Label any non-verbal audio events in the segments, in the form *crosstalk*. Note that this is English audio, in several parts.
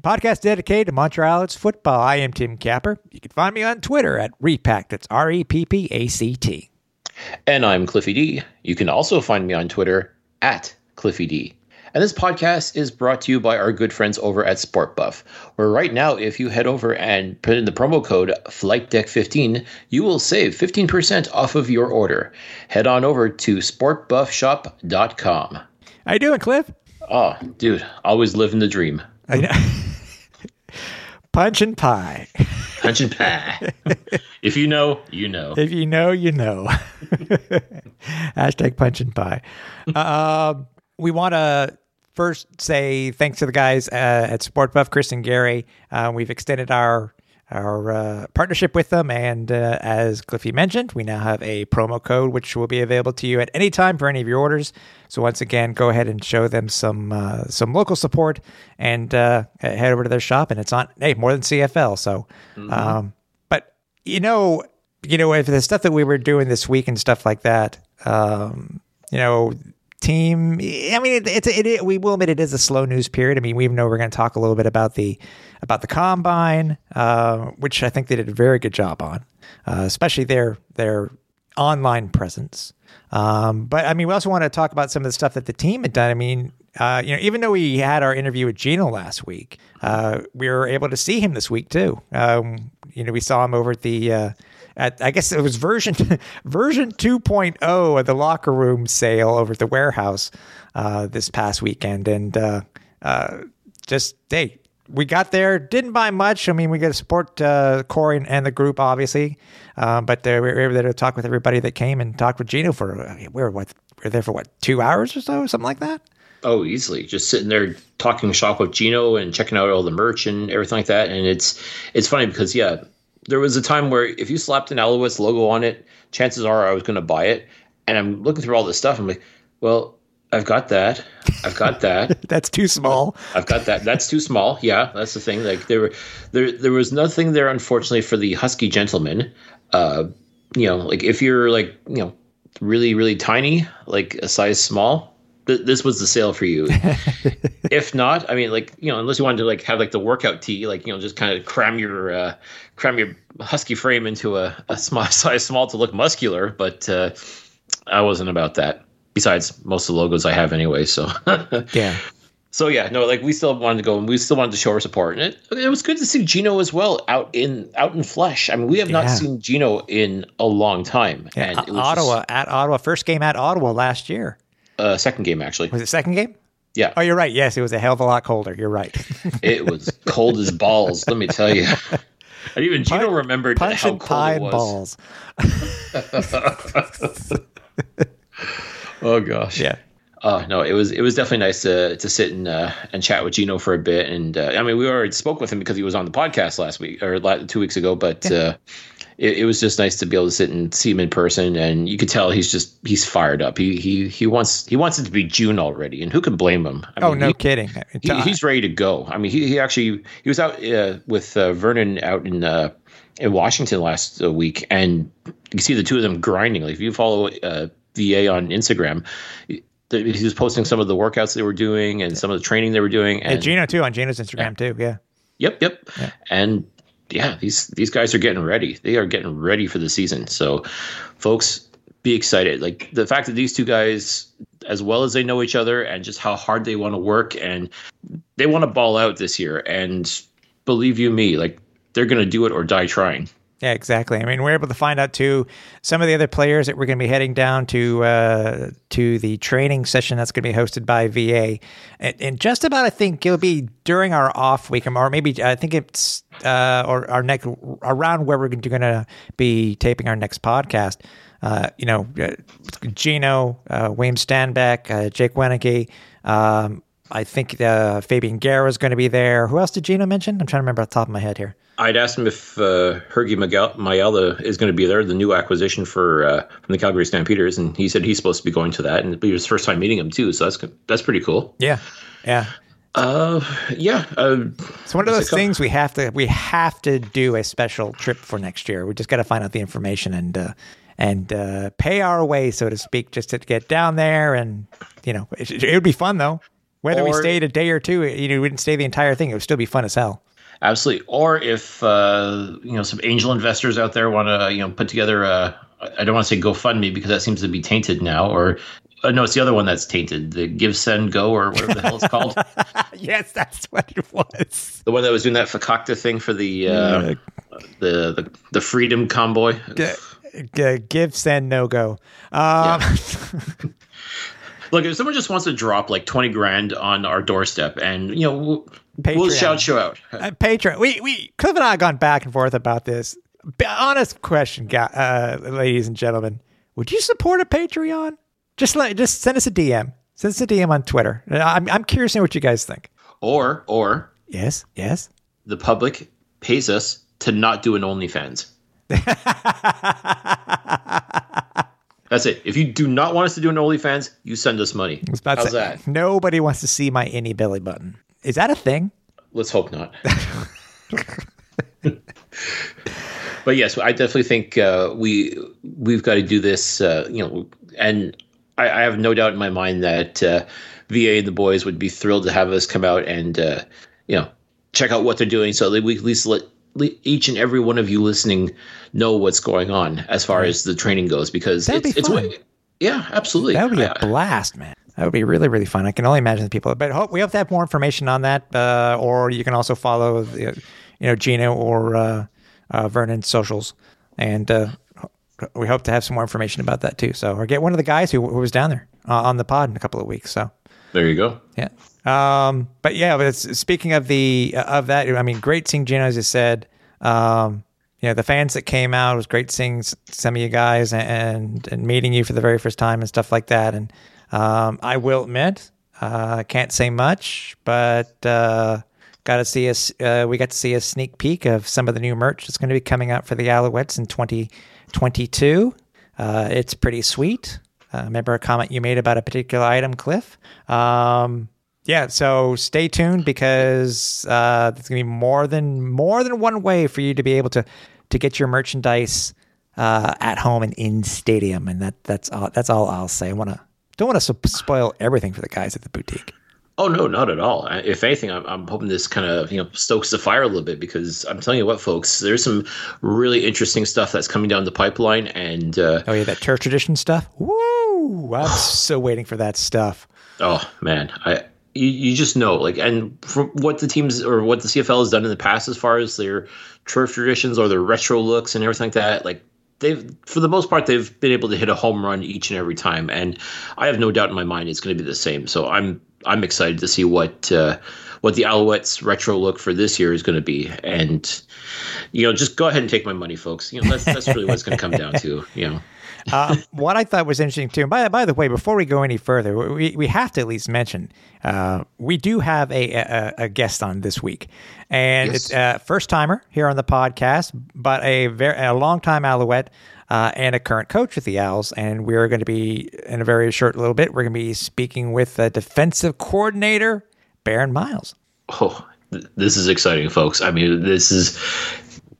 podcast dedicated to Montreal Alouettes football. I am Tim Capper. You can find me on Twitter at Reppact. That's R E P P A C T. And I'm Cliffy D. You can also find me on Twitter at Cliffy D. And this podcast is brought to you by our good friends over at Sport Buff, where right now, if you head over and put in the promo code FlightDeck15, you will save 15% off of your order. Head on over to sportbuffshop.com. How you doing, Cliff? Oh, dude, always living the dream. I know. *laughs* Punch and pie. Punch and pie. *laughs* if you know, you know. If you know, you know. *laughs* Hashtag punch and pie. Um, we want to first say thanks to the guys uh, at Sport Buff, Chris and Gary. Uh, we've extended our our uh, partnership with them, and uh, as Cliffy mentioned, we now have a promo code which will be available to you at any time for any of your orders. So once again, go ahead and show them some uh, some local support, and uh, head over to their shop. And it's on hey more than CFL. So, um, but you know, you know, if the stuff that we were doing this week and stuff like that, um, you know, team. I mean, it, it's it, it, we will admit it is a slow news period. I mean, we know we're going to talk a little bit about the about the combine, uh, which I think they did a very good job on, uh, especially their their online presence. Um, but I mean, we also want to talk about some of the stuff that the team had done. I mean, uh, you know, even though we had our interview with Gino last week, uh, we were able to see him this week too. Um, you know, we saw him over at the uh, at I guess it was version *laughs* version 2.0 of the locker room sale over at the warehouse uh, this past weekend, and uh, uh, just hey, we got there, didn't buy much. I mean, we got to support uh, Corey and the group, obviously, um, but uh, we were able to talk with everybody that came and talked with Gino for uh, we were what we were there for what two hours or so, something like that. Oh, easily. Just sitting there talking shop with Gino and checking out all the merch and everything like that. And it's it's funny because yeah, there was a time where if you slapped an Alouettes logo on it, chances are I was going to buy it. And I'm looking through all this stuff. I'm like, well, I've got that. I've got that. *laughs* That's too small. I've got that. That's too small. Yeah, that's the thing. Like there were, there, there was nothing there, unfortunately, for the husky gentleman. Uh, you know, like if you're like, you know, really, really tiny, like a size small, th- this was the sale for you. *laughs* if not, I mean, like you know, unless you wanted to like have like the workout tee, like you know, just kind of cram your uh, cram your husky frame into a, a small *laughs* size small to look muscular. But uh, I wasn't about that. Besides, most of the logos I have anyway. So *laughs* Yeah. so yeah, no, like we still wanted to go and we still wanted to show our support, and it, it was good to see Gino as well out in out in flesh. I mean, we have not seen Gino in a long time, Yeah, and it was Ottawa at Ottawa, first game at Ottawa last year. Just, uh, second game actually. Was it second game? Yeah, Oh, you're right. Yes, it was a hell of a lot colder. You're right. *laughs* it was cold as balls. Let me tell you. *laughs* And even Gino Punch- remembered Punch how and cold pie it was. balls. *laughs* Oh gosh. Yeah. Oh no, it was it was definitely nice to to sit and uh, and chat with Gino for a bit. And uh, I mean, we already spoke with him because he was on the podcast last week or two weeks ago. But uh, it, it was just nice to be able to sit and see him in person. And you could tell he's just he's fired up. He he he wants he wants it to be June already. And who can blame him? I Oh, mean, no he- kidding. he, he's ready to go. I mean, he, he actually he was out uh, with uh, Vernon out in uh, in Washington last uh, week, and you see the two of them grinding. Like if you follow uh, VA on Instagram, he he was posting some of the workouts they were doing and some of the training they were doing. And Gino too on Gino's Instagram too. Yeah. Yep, yep. And yeah, these these guys are getting ready. They are getting ready for the season. So, folks, be excited. Like the fact that these two guys, as well as they know each other, and just how hard they want to work, and they want to ball out this year. And believe you me, like they're going to do it or die trying. Yeah, exactly. I mean, we're able to find out too some of the other players that we're going to be heading down to uh, to the training session that's going to be hosted by VA, and, and just about I think it'll be during our off week, or maybe I think it's uh, or our next around where we're going to be taping our next podcast. Uh, you know, uh, Gino, uh, Stanback, uh, Jake Wieneke. Um, I think uh, Fabian Guerra is going to be there. Who else did Gino mention? I'm trying to remember off the top of my head here. I'd asked him if uh, Hergy Mayala is going to be there, the new acquisition for uh, from the Calgary Stampeders, and he said he's supposed to be going to that, and it'll be his first time meeting him too. So that's that's pretty cool. Yeah, yeah. Uh, yeah. Uh, it's one of those things we have to we have to do a special trip for next year. We just got to find out the information and uh, and uh, pay our way, so to speak, just to get down there. And you know, it, it would be fun though. Whether or, we stayed a day or two, you know, we didn't stay the entire thing. It would still be fun as hell. Absolutely. Or if uh, you know some angel investors out there want to you know put together a I don't want to say GoFundMe because that seems to be tainted now, or uh, no, it's the other one that's tainted. The Give Send Go or whatever the hell it's called. *laughs* yes, that's what it was. The one that was doing that Fakakta thing for the uh, yeah. the, the the Freedom Convoy. G- g- give Send No Go. Um, yeah. *laughs* Look, if someone just wants to drop like twenty grand on our doorstep, and you know, we'll, we'll shout show out. Uh, Patreon. We we Cliff and I have gone back and forth about this. Honest question, uh, ladies and gentlemen. Would you support a Patreon? Just let just send us a DM. Send us a DM on Twitter. I'm I'm curious to know what you guys think. Or or yes yes, the public pays us to not do an OnlyFans. *laughs* That's it. If you do not want us to do an OnlyFans, you send us money. How's say, that? Nobody wants to see my any belly button. Is that a thing? Let's hope not. *laughs* but yes, I definitely think uh, we we've got to do this. Uh, you know, and I, I have no doubt in my mind that uh, VA and the boys would be thrilled to have us come out and uh, you know check out what they're doing, so that we at least let each and every one of you listening know what's going on as far as the training goes because That'd it's, be it's yeah absolutely that would be a blast man that would be really really fun i can only imagine the people but hope we hope to have more information on that uh, or you can also follow the, you know gino or uh, uh, vernon's socials and uh, we hope to have some more information about that too. So, or get one of the guys who, who was down there uh, on the pod in a couple of weeks. So, there you go. Yeah. Um, but yeah, but speaking of the uh, of that, I mean, great seeing Gino as you said. Um, you know, the fans that came out it was great seeing some of you guys and and meeting you for the very first time and stuff like that. And um, I will admit, uh, can't say much, but uh, got to see us. Uh, we got to see a sneak peek of some of the new merch that's going to be coming out for the Alouettes in 2022. Uh, it's pretty sweet. Uh, remember a comment you made about a particular item, Cliff? Um, yeah, so stay tuned because uh, there's gonna be more than more than one way for you to be able to to get your merchandise uh, at home and in stadium, and that that's all, that's all I'll say. I want to don't want to spoil everything for the guys at the boutique. Oh no, not at all. If anything, I'm, I'm hoping this kind of you know stokes the fire a little bit because I'm telling you what, folks, there's some really interesting stuff that's coming down the pipeline. And uh, oh yeah, that turf tradition stuff. Woo! I'm *sighs* so waiting for that stuff. Oh man, I you, you just know like and from what the teams or what the CFL has done in the past as far as their turf traditions or their retro looks and everything like that, like they've for the most part they've been able to hit a home run each and every time and i have no doubt in my mind it's going to be the same so i'm I'm excited to see what uh, what the Alouettes retro look for this year is going to be, and you know, just go ahead and take my money, folks. You know, that's that's really what it's going to come down to. You know. Uh, *laughs* what I thought was interesting too. By by the way, before we go any further, we, we have to at least mention uh, we do have a, a, a guest on this week, and yes. it's a first timer here on the podcast, but a very a long time Alouette uh, and a current coach with the Owls. And we're going to be, in a very short little bit, we're going to be speaking with the defensive coordinator, Baron Miles. Oh, this is exciting, folks. I mean, this is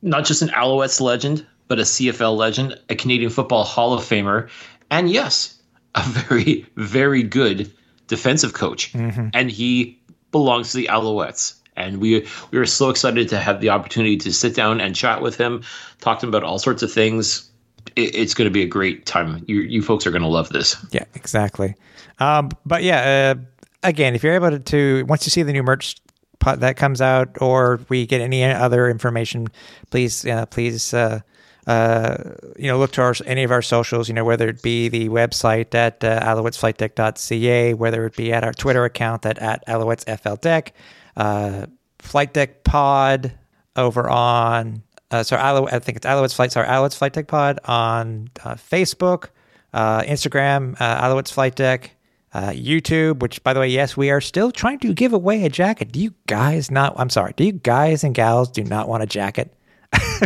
not just an Alouettes legend, but a CFL legend, a Canadian Football Hall of Famer, and yes, a very, very good defensive coach. Mm-hmm. And he belongs to the Alouettes. And we we are so excited to have the opportunity to sit down and chat with him, talk to him about all sorts of things, it, it's going to be a great time. You you folks are going to love this. Yeah, exactly. Um, but yeah, uh, again, if you're able to, to once you see the new merch that comes out, or we get any other information, please uh, please. Uh, uh, you know, look to our, any of our socials, you know, whether it be the website at uh, whether it be at our Twitter account at, at alouettesfldeck, uh, Flight Deck Pod over on uh, so I think it's Alouettes Flight, sorry, Alouettes Flight Deck Pod on uh, Facebook, uh, Instagram, uh, Alouettes Flight Deck, uh, YouTube, which, by the way, yes, we are still trying to give away a jacket. Do you guys not? I'm sorry. Do you guys and gals do not want a jacket?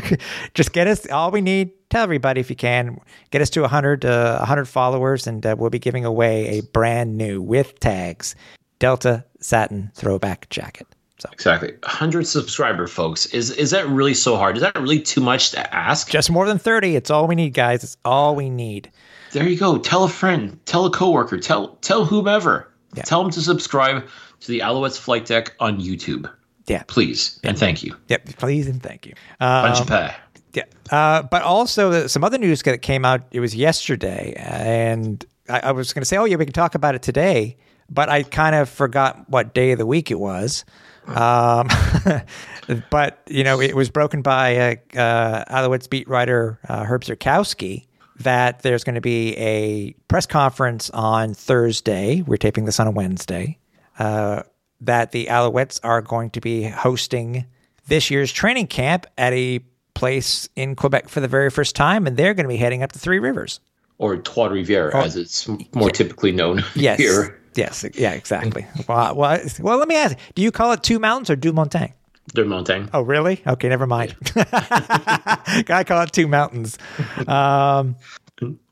*laughs* Just get us all we need. Tell everybody if you can. Get us to 100, uh, 100 followers, and uh, we'll be giving away a brand new with tags Delta satin throwback jacket. So Exactly. 100 subscriber folks. Is is that really so hard? Is that really too much to ask? just more than 30. It's all we need, guys. It's all we need. There you go. Tell a friend, tell a coworker, tell tell whomever. Yeah. Tell them to subscribe to the Alouettes Flight Deck on YouTube. Yeah. Please. And thank you. Yep. Please and thank you. Um, Bunch of pie. Yeah. Uh, but also, the, some other news that came out, it was yesterday. And I, I was going to say, oh, yeah, we can talk about it today. But I kind of forgot what day of the week it was. Um, *laughs* but, you know, it was broken by uh, uh, Alouettes beat writer uh, Herb Zurkowsky, that there's going to be a press conference on Thursday. We're taping this on a Wednesday. Uh, that the Alouettes are going to be hosting this year's training camp at a place in Quebec for the very first time, and they're going to be heading up to Three Rivers. Or Trois Rivières, as it's more typically known Oh, *laughs* Yes. here. Yes. Yeah. Exactly. well, well, well, let me ask: Do you call it Two Mountains or Deux Montagnes? De Montagne. Oh, really? Okay, never mind. *laughs* I call it Two Mountains. Um,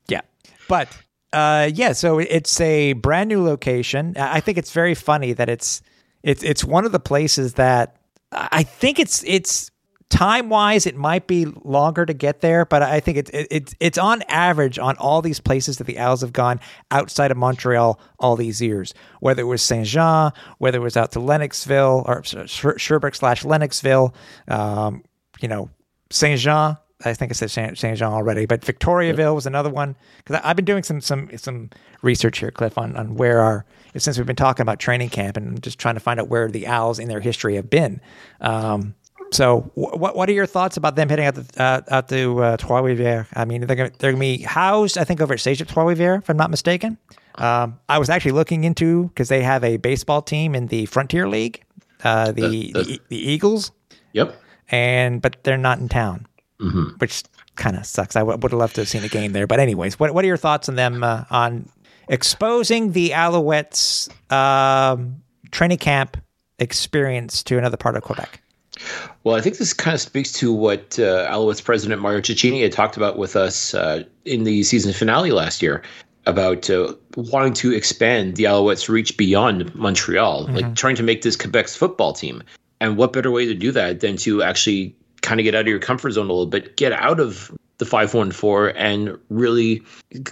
yeah, but uh, yeah. So it's a brand new location. I think it's very funny that it's it's it's one of the places that I think it's it's time wise it might be longer to get there, but I think it's it, it's it's on average on all these places that the Owls have gone outside of Montreal all these years. Whether it was Saint Jean, whether it was out to Lennoxville or Sher- Sherbrooke slash Lennoxville, um, you know Saint Jean. I think I said Saint Jean already, but Victoriaville was another one because I've been doing some some some research here, Cliff, on on where our since we've been talking about training camp and just trying to find out where the Owls in their history have been. Um, so, what what are your thoughts about them heading out to uh, out to uh, Trois Rivières? I mean, they're gonna, they're going to be housed, I think, over at Sage at Trois Rivières, if I'm not mistaken. Um, I was actually looking into because they have a baseball team in the Frontier League, uh, the, The- the- the the Eagles, Yep. and but they're not in town, which kind of sucks. I w- would have loved to have seen a game there. But anyways, what what are your thoughts on them uh, on exposing the Alouettes um, training camp experience to another part of Quebec? Well, I think this kind of speaks to what uh, Alouettes president Mario Cecchini had talked about with us uh, in the season finale last year about uh, wanting to expand the Alouettes' reach beyond Montreal, like trying to make this Quebec's football team. And what better way to do that than to actually kind of get out of your comfort zone a little bit, get out of the 514 and really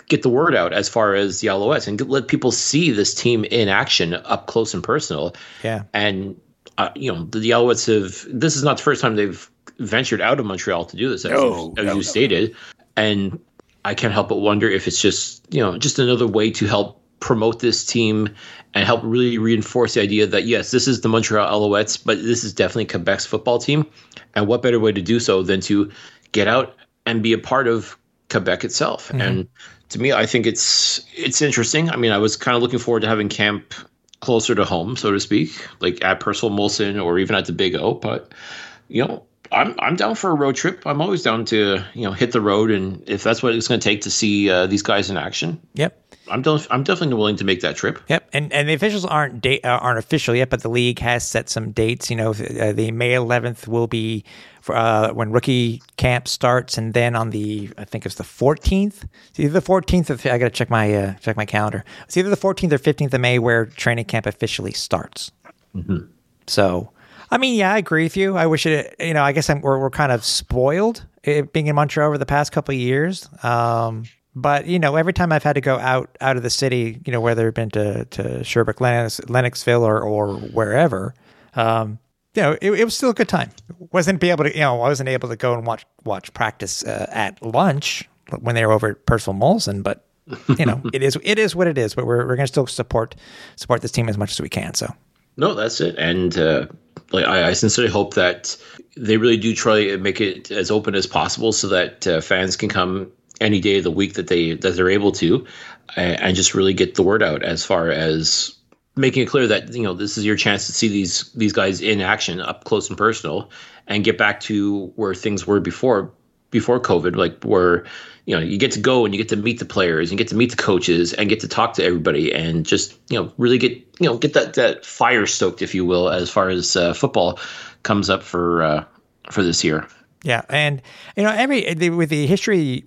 get the word out as far as the Alouettes and get, let people see this team in action up close and personal Yeah. and uh, you know the, the Alouettes have. This is not the first time they've ventured out of Montreal to do this, as, No, as you stated, and I can't help but wonder if it's just you know just another way to help promote this team and help really reinforce the idea that yes, this is the Montreal Alouettes, but this is definitely Quebec's football team, and what better way to do so than to get out and be a part of Quebec itself. Mm-hmm. And to me, I think it's it's interesting. I mean, I was kind of looking forward to having camp closer to home, so to speak, like at Percival Molson or even at the Big O. But you know, I'm I'm down for a road trip. I'm always down to you know hit the road, and if that's what it's going to take to see uh, these guys in action, Yep. I'm del- I'm definitely willing to make that trip. Yep, and and the officials aren't date uh, aren't official yet, but the league has set some dates. You know, uh, the May 11th will be for, uh, when rookie camp starts, and then on the I think it's the 14th. It's either the 14th or I got to check my uh, check my calendar. It's either the 14th or 15th of May where training camp officially starts. So, I mean, yeah, I agree with you. I wish it. You know, I guess I'm, we're we're kind of spoiled eh, being in Montreal over the past couple of years. Um, but you know, every time I've had to go out out of the city, you know, whether it's been to to Sherbrooke, Lennox, Lennoxville, or or wherever, um, you know, it, it was still a good time. wasn't be able to, you know, I wasn't able to go and watch watch practice uh, at lunch when they were over at Percival Molson, but. you know, *laughs* it is it is what it is. But we're we're going to still support support this team as much as we can. So No, that's it. And uh, like I, I sincerely hope that they really do try and make it as open as possible, so that uh, fans can come any day of the week that they that they're able to, and, and just really get the word out as far as making it clear that you know this is your chance to see these these guys in action up close and personal, and get back to where things were before before COVID, like where you know you get to go and you get to meet the players, and get to meet the coaches, and get to talk to everybody, and just you know really get you know get that that fire stoked, if you will, as far as uh, football comes up for uh, for this year. Yeah, and you know, every the, with the history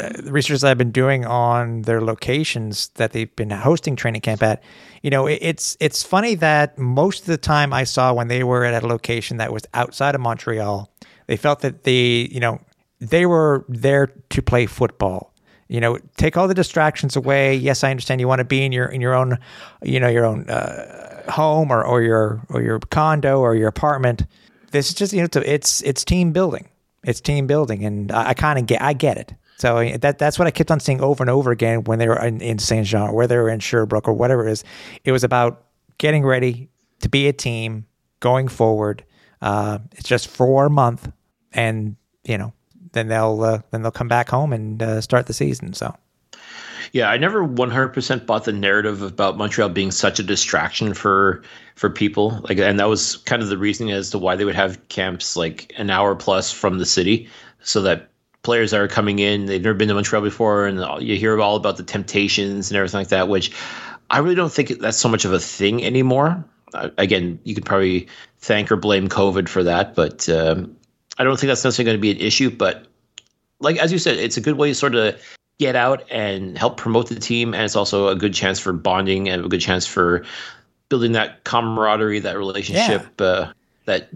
uh, research that I've been doing on their locations that they've been hosting training camp at, you know, it, it's it's funny that most of the time I saw when they were at a location that was outside of Montreal, they felt that they, you know, they were there to play football. You know, take all the distractions away. Yes, I understand you want to be in your in your own, you know, your own uh, home or or your or your condo or your apartment. This is just you know, it's it's team building it's team building, and I, I kind of get I get it. So that that's what I kept on seeing over and over again when they were in, in Saint Jean, where they were in Sherbrooke, or whatever it is. It was about getting ready to be a team going forward. Uh, it's just for a month, and you know, then they'll uh, then they'll come back home and uh, start the season. So. Yeah, I never 100% bought the narrative about Montreal being such a distraction for for people. Like, and that was kind of the reasoning as to why they would have camps like an hour plus from the city, so that players that are coming in, they've never been to Montreal before, and you hear all about the temptations and everything like that. Which I really don't think that's so much of a thing anymore. Uh, again, you could probably thank or blame COVID for that, but um, I don't think that's necessarily going to be an issue. But like as you said, it's a good way to sort of get out and help promote the team, and it's also a good chance for bonding and a good chance for building that camaraderie, that relationship. Yeah. Uh, that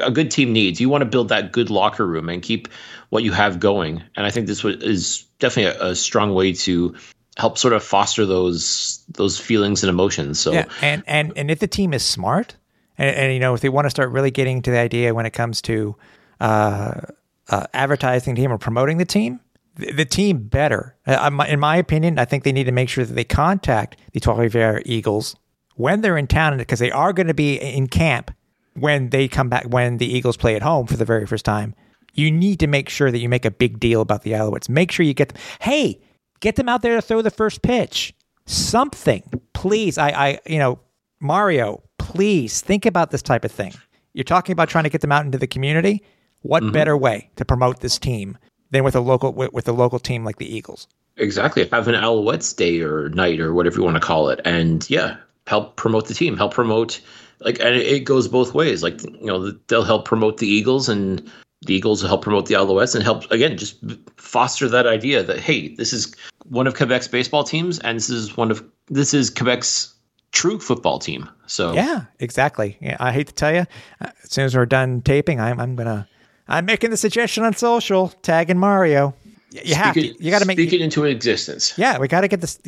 a good team needs. You want to build that good locker room and keep what you have going. And I think this is definitely a, a strong way to help sort of foster those those feelings and emotions. So yeah, and and and if the team is smart, and, and you know if they want to start really getting to the idea when it comes to uh, uh, advertising the team or promoting the team, the, team better. Uh, in my opinion, I think they need to make sure that they contact the Trois-Rivières Eagles when they're in town because they are going to be in camp when they come back when the Eagles play at home for the very first time. You need to make sure that you make a big deal about the Alouettes. Make sure you get them. Hey, get them out there to throw the first pitch. Something, please. I, I, you know, Mario, please think about this type of thing. You're talking about trying to get them out into the community. What mm-hmm. better way to promote this team than with a local with, with a local team like the Eagles. Exactly. Have an Alouettes day or night or whatever you want to call it, and yeah, help promote the team. Help promote like, and it goes both ways. Like you know, they'll help promote the Eagles, and the Eagles will help promote the Alouettes, and help again just foster that idea that hey, this is one of Quebec's baseball teams, and this is one of this is Quebec's true football team. So yeah, exactly. Yeah, I hate to tell you, as soon as we're done taping, I'm I'm gonna I'm making the suggestion on social, tagging Mario. You speak have it, to. You got to make speak it into existence. Yeah, we got to get this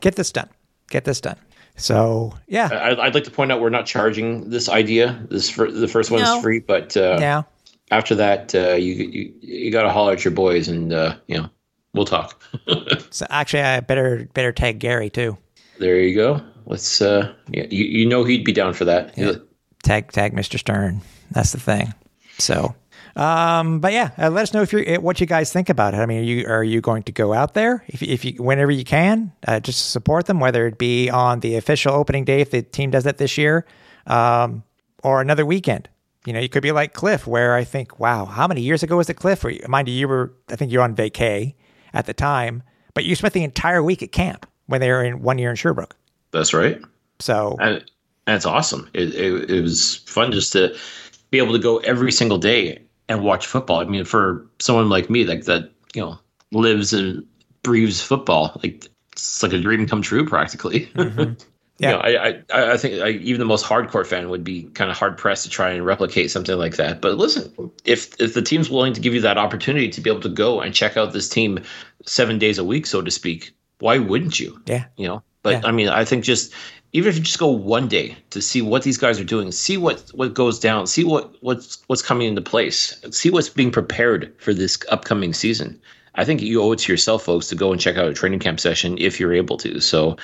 get this done. Get this done. So yeah, I, would like to point out we're not charging this idea. This for, the first one no. is free, but uh, yeah. After that, uh, you you, you got to holler at your boys, and uh, you know we'll talk. *laughs* so actually, I better better tag Gary too. There you go. Let's. Uh, yeah, you you know he'd be down for that. Yeah. Tag tag Mr. Stern. That's the thing. So um, but yeah, uh, let us know if you're what you guys think about it. I mean, are you are you going to go out there if if you whenever you can uh, just support them, whether it be on the official opening day if the team does it this year, um, or another weekend. You know, you could be like Cliff, where I think, wow, how many years ago was it, Cliff? Or mind you, you were I think you're on vacay at the time, but you spent the entire week at camp when they were in one year in Sherbrooke. That's right. So and, and it's awesome. It, it, it was fun just to be able to go every single day and watch football. I mean, for someone like me, like that, you know, lives and breathes football, like it's like a dream come true, practically. Mm-hmm. *laughs* Yeah, you know, I, I, I think I, even the most hardcore fan would be kind of hard pressed to try and replicate something like that. But listen, if if the team's willing to give you that opportunity to be able to go and check out this team seven days a week, so to speak, why wouldn't you? Yeah, you know. But yeah. I mean, I think just even if you just go one day to see what these guys are doing, see what what goes down, see what what's what's coming into place, see what's being prepared for this upcoming season. I think you owe it to yourself, folks, to go and check out a training camp session if you're able to. So,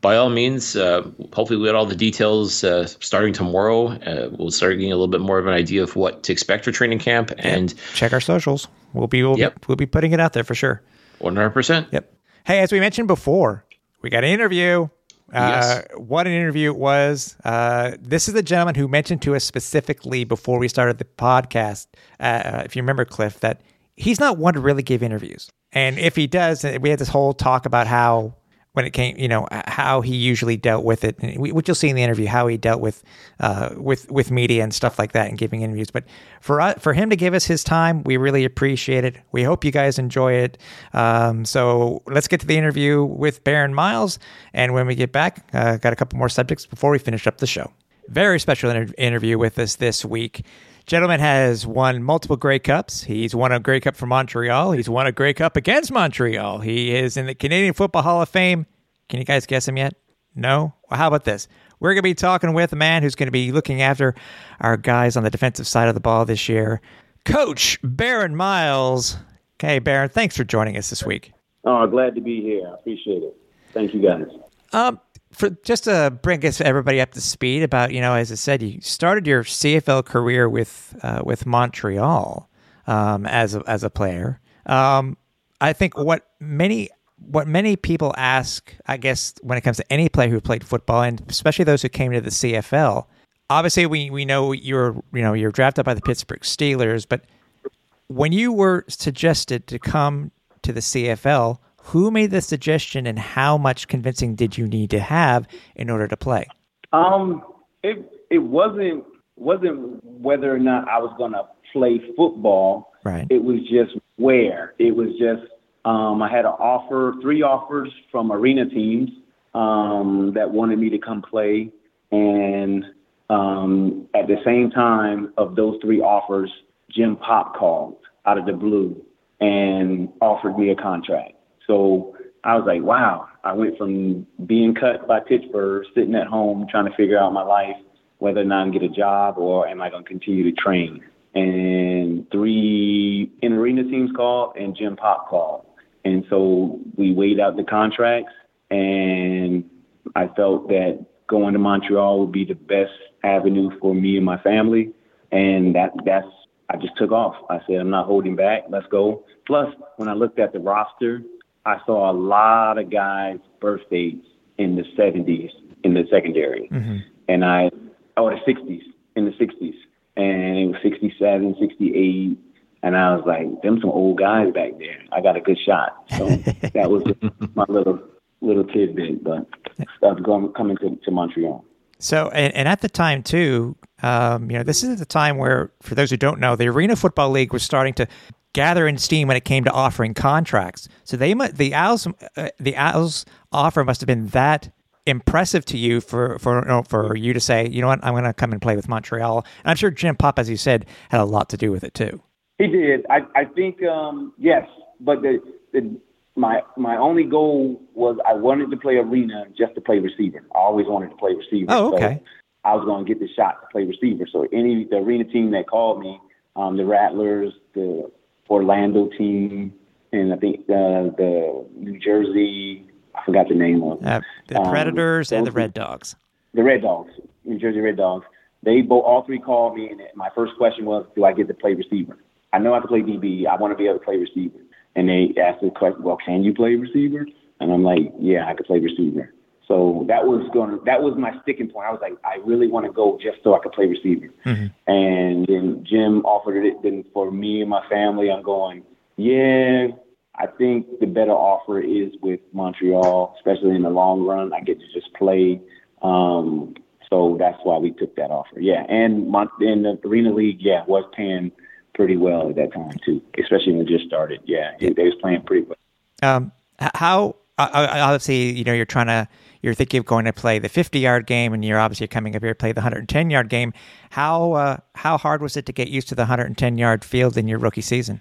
by all means, uh, hopefully we get all the details uh, starting tomorrow. Uh, we'll start getting a little bit more of an idea of what to expect for training camp and check our socials. We'll be we'll, yep. be, we'll be putting it out there for sure. One hundred percent. Yep. Hey, as we mentioned before, we got an interview uh, yes. What an interview it was. Uh, this is the gentleman who mentioned to us specifically before we started the podcast, uh, if you remember, Cliff, that he's not one to really give interviews. And if he does, we had this whole talk about how when it came, you know, how he usually dealt with it, which you'll see in the interview, how he dealt with uh, with with media and stuff like that, and giving interviews. But for us, for him to give us his time, we really appreciate it. We hope you guys enjoy it. Um, so let's get to the interview with Baron Miles, and when we get back, uh, got a couple more subjects before we finish up the show. Very special inter- interview with us this week. Gentleman has won multiple Grey Cups. He's won a Grey Cup for Montreal. He's won a Grey Cup against Montreal. He is in the Canadian Football Hall of Fame. Can you guys guess him yet? No? Well, how about this? We're going to be talking with a man who's going to be looking after our guys on the defensive side of the ball this year, Coach Baron Miles. Okay, Baron, thanks for joining us this week. Oh, glad to be here. I appreciate it. Thank you, guys. Um, for just to bring us everybody up to speed about you know as I said you started your CFL career with uh, with Montreal um, as a, as a player. Um, I think what many what many people ask, I guess, when it comes to any player who played football, and especially those who came to the CFL. Obviously, we we know you're you know you're drafted by the Pittsburgh Steelers, but when you were suggested to come to the CFL, who made the suggestion, and how much convincing did you need to have in order to play? Um, it it wasn't wasn't whether or not I was going to play football. Right. It was just where. It was just um, I had an offer, three offers from arena teams um, that wanted me to come play, and um, at the same time of those three offers, Jim Popp called out of the blue and offered me a contract. So I was like, wow, I went from being cut by Pittsburgh, sitting at home trying to figure out my life, whether or not I'm get a job or am I going to continue to train. And three in arena teams called and Jim Popp called. And so we weighed out the contracts and I felt that going to Montreal would be the best avenue for me and my family. And that that's I just took off. I said, I'm not holding back. Let's go. Plus, when I looked at the roster, I saw a lot of guys' birthdays in the 70s in the secondary, mm-hmm. and I, oh, the 60s in the 60s, and it was 67, 68, and I was like, them some old guys back there. I got a good shot. So *laughs* that was my little little tidbit, but stuff going coming to, to Montreal. So, and, and at the time too, um, you know, this is the time where, for those who don't know, the Arena Football League was starting to gather in steam when it came to offering contracts. So they the Owls uh, the Owls offer must have been that impressive to you for for you know, for you to say, you know what, I'm going to come and play with Montreal. And I'm sure Jim Popp, as you said, had a lot to do with it too. He did. I I think um, yes, but the, the my my only goal was I wanted to play arena just to play receiver. I always wanted to play receiver. Oh, okay. So I was going to get the shot to play receiver. So any the arena team that called me, um, the Rattlers, the Orlando team, and I think the the New Jersey. I forgot the name of uh, the um, Predators and the Red Dogs. The Red Dogs, New Jersey Red Dogs. They both all three called me, and my first question was, "Do I get to play receiver?" I know I can play DB. I want to be able to play receiver. And they asked the question, "Well, can you play receiver?" And I'm like, "Yeah, I could play receiver." So that was going. That was my sticking point. I was like, I really want to go just so I could play receiver. Mm-hmm. And then Jim offered it. Then for me and my family, I'm going. Yeah, I think the better offer is with Montreal, especially in the long run. I get to just play. Um, so that's why we took that offer. Yeah, and Mon- in the Arena League, yeah, was paying pretty well at that time too, especially when it just started. Yeah, they was playing pretty well. Um, how obviously, you know, you're trying to you're thinking of going to play the 50 yard game, and you're obviously coming up here to play the 110 yard game. How uh, how hard was it to get used to the 110 yard field in your rookie season?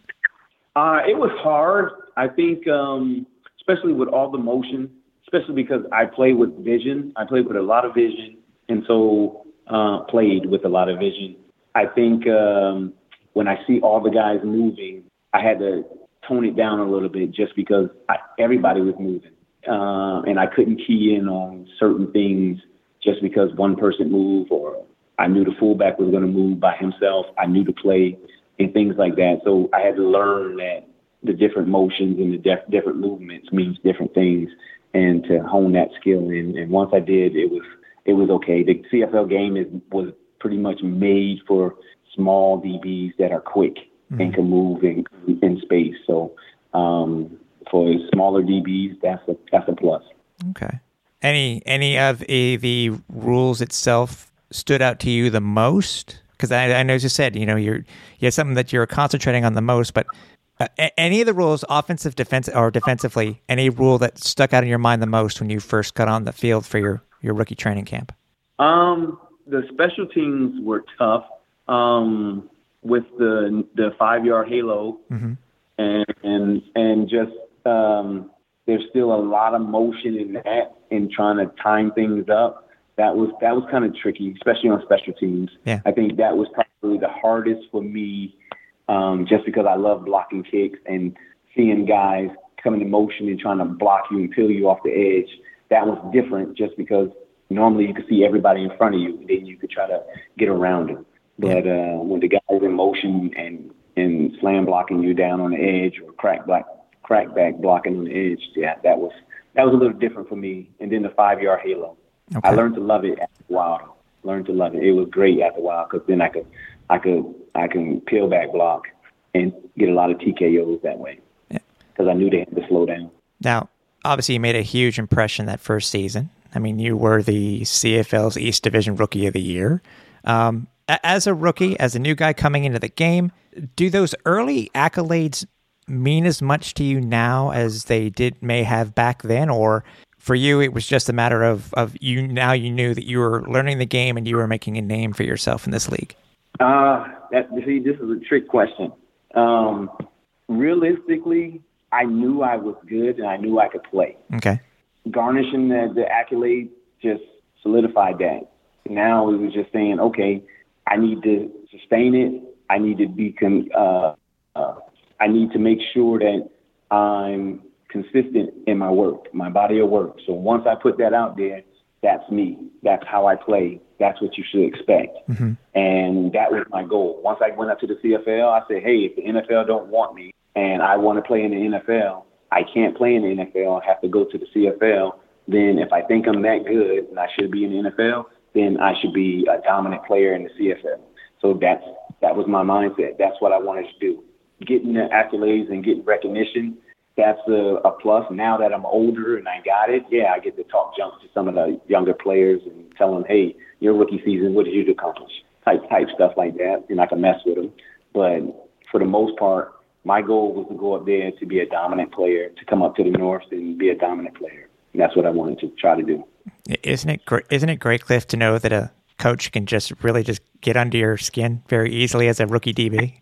Uh, it was hard. I think, um, especially with all the motion, especially because I play with vision. I played with a lot of vision, and so uh, played with a lot of vision. I think um, when I see all the guys moving, I had to tone it down a little bit just because I, everybody was moving uh, and I couldn't key in on certain things just because one person moved or I knew the fullback was going to move by himself. I knew the play and things like that. So I had to learn that the different motions and the def- different movements means different things, and to hone that skill. And, and once I did, it was it was okay. The CFL game is was pretty much made for small DBs that are quick mm-hmm. and can move in in space. So um, for smaller DBs, that's a that's a plus. Okay. Any any of a, the rules itself stood out to you the most? Because I, I know as you said, you know, you're you have something that you're concentrating on the most, but uh, any of the rules, offensive, defense, or defensively, any rule that stuck out in your mind the most when you first got on the field for your your rookie training camp? Um, the special teams were tough. Um, with the the five yard halo, mm-hmm. and and and just um, there's still a lot of motion in that and trying to time things up. That was that was kind of tricky, especially on special teams. Yeah. I think that was probably the hardest for me, um, just because I love blocking kicks and seeing guys coming in motion and trying to block you and peel you off the edge. That was different, just because normally you could see everybody in front of you, and then you could try to get around them. But uh, when the guy's in motion and and slam blocking you down on the edge or crack back crack back blocking on the edge, yeah, that was that was a little different for me. And then the five yard halo, okay. I learned to love it after a while. Learned to love it. It was great after a while because then I could I could I can peel back block and get a lot of TKOs that way because yeah. I knew they had to slow down. Now, obviously, you made a huge impression that first season. I mean, you were the CFL's East Division Rookie of the Year. Um, as a rookie, as a new guy coming into the game, do those early accolades mean as much to you now as they did may have back then, or for you it was just a matter of of you now you knew that you were learning the game and you were making a name for yourself in this league? Uh, that, see, this is a trick question. Um, realistically, I knew I was good and I knew I could play. Okay. Garnishing the, the accolade just solidified that. Now it was just saying, okay, I need to sustain it. I need to be con- uh, uh, I need to make sure that I'm consistent in my work, my body of work. So once I put that out there, that's me. That's how I play. That's what you should expect. Mm-hmm. And that was my goal. Once I went up to the CFL, I said, hey, if the NFL don't want me and I want to play in the NFL, I can't play in the NFL. I have to go to the CFL. Then if I think I'm that good and I should be in the NFL, then I should be a dominant player in the CFL. So that's that was my mindset. That's what I wanted to do. Getting the accolades and getting recognition, that's a, a plus. Now that I'm older and I got it, yeah, I get to talk junk to some of the younger players and tell them, hey, your rookie season, what did you accomplish? Type type stuff like that, and I can mess with them. But for the most part, my goal was to go up there to be a dominant player, to come up to the North and be a dominant player. And that's what I wanted to try to do. Isn't it great? Isn't it great, Cliff, to know that a coach can just really just get under your skin very easily as a rookie DB?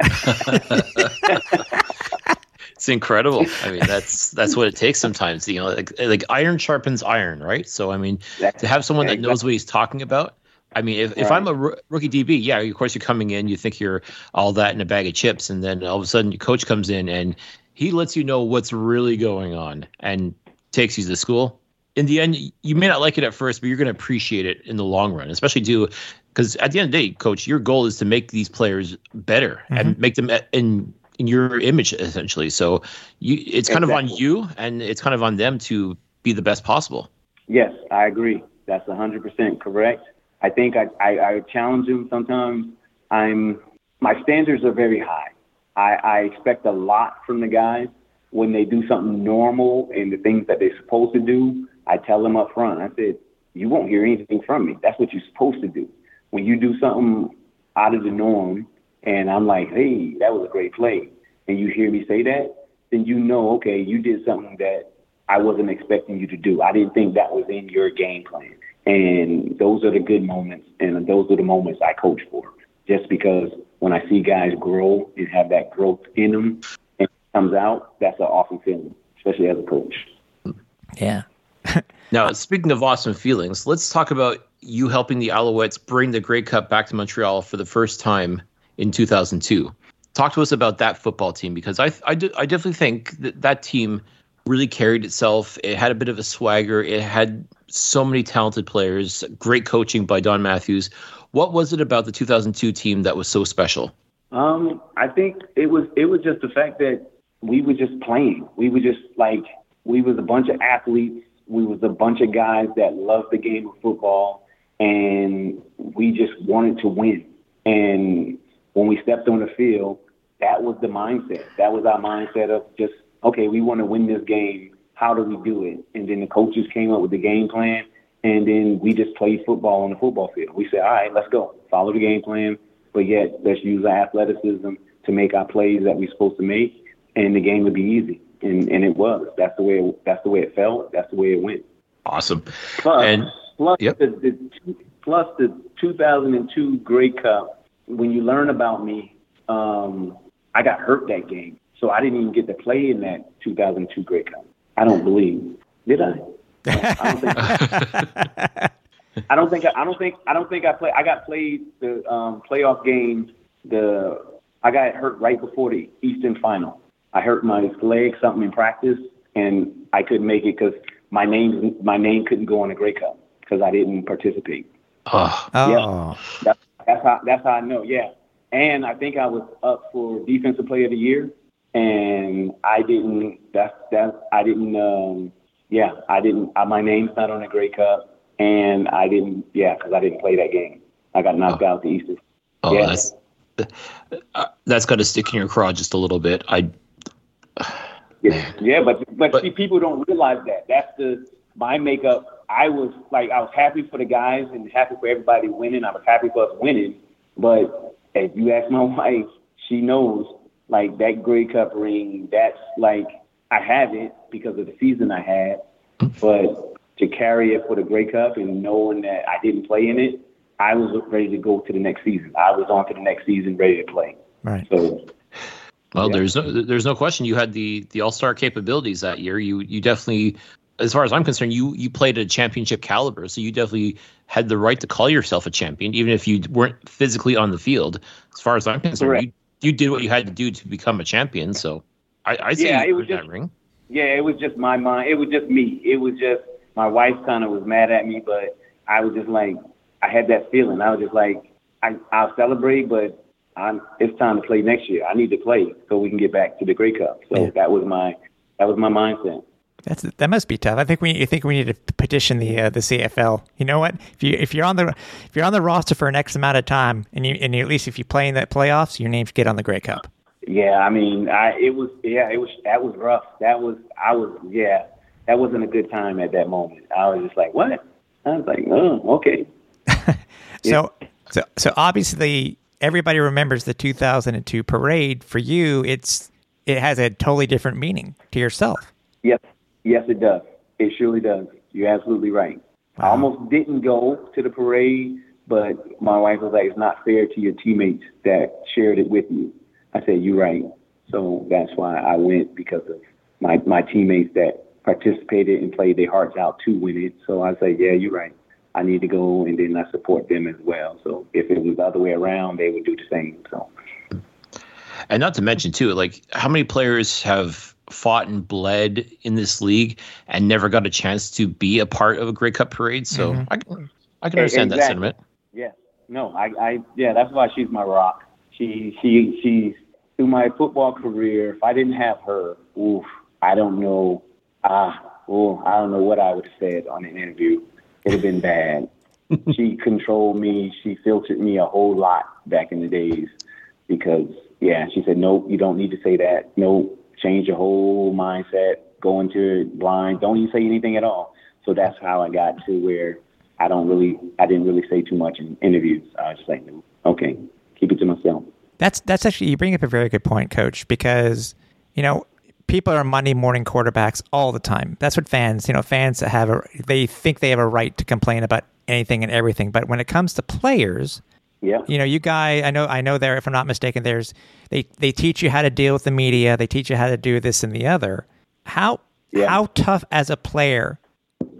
*laughs* it's incredible. I mean, that's that's what it takes sometimes. You know, like like iron sharpens iron, right? So I mean, to have someone that knows what he's talking about. I mean, if, if I'm a rookie DB, yeah, of course you're coming in, you think you're all that in a bag of chips, and then all of a sudden your coach comes in and he lets you know what's really going on and takes you to school in the end, you may not like it at first, but you're going to appreciate it in the long run, especially do because at the end of the day, coach, your goal is to make these players better mm-hmm. and make them in in your image essentially. So you, it's kind exactly. of on you and it's kind of on them to be the best possible. Yes, I agree. That's 100% correct. I think I, I, I challenge them sometimes. I'm my standards are very high. I, I expect a lot from the guys when they do something normal and the things that they're supposed to do. I tell them up front, I said, you won't hear anything from me. That's what you're supposed to do. When you do something out of the norm and I'm like, hey, that was a great play, and you hear me say that, then you know, okay, you did something that I wasn't expecting you to do. I didn't think that was in your game plan. And those are the good moments, and those are the moments I coach for. Just because when I see guys grow and have that growth in them and it comes out, that's an awesome feeling, especially as a coach. Yeah, *laughs* now, speaking of awesome feelings, let's talk about you helping the Alouettes bring the Grey Cup back to Montreal for the first time in 2002. Talk to us about that football team because I I, I definitely think that that team really carried itself. It had a bit of a swagger. It had so many talented players, great coaching by Don Matthews. What was it about the 2002 team that was so special? Um, I think it was it was just the fact that we were just playing. We were just like we was a bunch of athletes we was a bunch of guys that loved the game of football, and we just wanted to win. And when we stepped on the field, that was the mindset. That was our mindset of just okay, we want to win this game. How do we do it? And then the coaches came up with the game plan, and then we just played football on the football field. We said, all right, let's go, follow the game plan, but yet let's use our athleticism to make our plays that we're supposed to make, and the game would be easy. And and it was. That's the way. It, that's the way it felt. That's the way it went. Awesome. Plus, And plus Yep. the, the plus the 2002 Grey Cup. When you learn about me, um, I got hurt that game, so I didn't even get to play in that 2002 Grey Cup. I don't believe. Did I? *laughs* I don't think. I don't think. I don't think. I don't think I play. I got played the um, playoff game. The I got hurt right before the Eastern Final. I hurt my leg, something in practice, and I couldn't make it because my name my name couldn't go on the Grey Cup because I didn't participate. oh, Oh, That's that's how that's how I know. Yeah, and I think I was up for defensive player of the year, and I didn't. That's that I didn't. Um, yeah, I didn't. Uh, my name's not on the Grey Cup, and I didn't. Yeah, because I didn't play that game. I got knocked out the Eastern. oh Yeah. that's uh, that's got to stick in your craw just a little bit. I Yeah, yeah, but, but But- see, people don't realize that. That's the my makeup. I was like, I was happy for the guys and happy for everybody winning. I was happy for us winning. But if you ask my *laughs* wife, she knows like that Grey Cup ring. That's like I have it because of the season I had. But to carry it for the Grey Cup and knowing that I didn't play in it, I was ready to go to the next season. I was on to the next season, ready to play. right. So well, Yeah. there's no there's no question you had the the all star capabilities that year. You you definitely, as far as I'm concerned, you you played at a championship caliber, so you definitely had the right to call yourself a champion, even if you weren't physically on the field. As far as I'm concerned, Correct. you you did what you had to do to become a champion. So I I say Yeah, you it was earned that just- ring. Yeah, it was just my mind. It was just me. It was just my wife kind of was mad at me, but I was just like, I had that feeling. I was just like, I, I'll celebrate, but I'm, it's time to play next year. I need to play so we can get back to the Grey Cup. So Yeah. that was my that was my mindset. That's that must be tough. I think we I think we need to petition the uh, the CFL. You know what? If you if you're on the if you're on the roster for an X amount of time, and you and you, at least if you play in that playoffs, your names get on the Grey Cup. Yeah, I mean, I it was yeah, it was that was rough. That was I was yeah, that wasn't a good time at that moment. I was just like, what? I was like, oh, okay. *laughs* So so so obviously everybody remembers the 2002 parade. For you, it's it has a totally different meaning to yourself. Yes, yes, it does. It surely does. You're absolutely right. I almost didn't go to the parade, but my wife was like, "It's not fair to your teammates that shared it with you." I said, "You're right." So that's why I went because of my my teammates that participated and played their hearts out to win it. So I said, "Yeah, you're right. I need to go, and then I support them as well." So if it was the other way around, they would do the same. So And not to mention too, like how many players have fought and bled in this league and never got a chance to be a part of a Grey Cup parade. So I can I can understand that sentiment. Yeah. No, I, I, yeah, that's why she's my rock. She, she, she, through my football career. If I didn't have her, oof, I don't know. Ah, oh, I don't know what I would have said on an interview. It'd have been bad. *laughs* she controlled me. She filtered me a whole lot back in the days because, yeah, she said, nope, you don't need to say that. Nope, change your whole mindset. Go into it blind. Don't even say anything at all. So that's how I got to where I don't really, I didn't really say too much in interviews. I was just like, okay, keep it to myself. That's that's actually you bring up a very good point, Coach, because you know people are Monday morning quarterbacks all the time. That's what fans, you know, fans have a they think they have a right to complain about anything and everything, but when it comes to players, Yeah. you know, you guy, I know, I know there. If I'm not mistaken, there's they they teach you how to deal with the media. They teach you how to do this and the other. How Yeah. how tough as a player?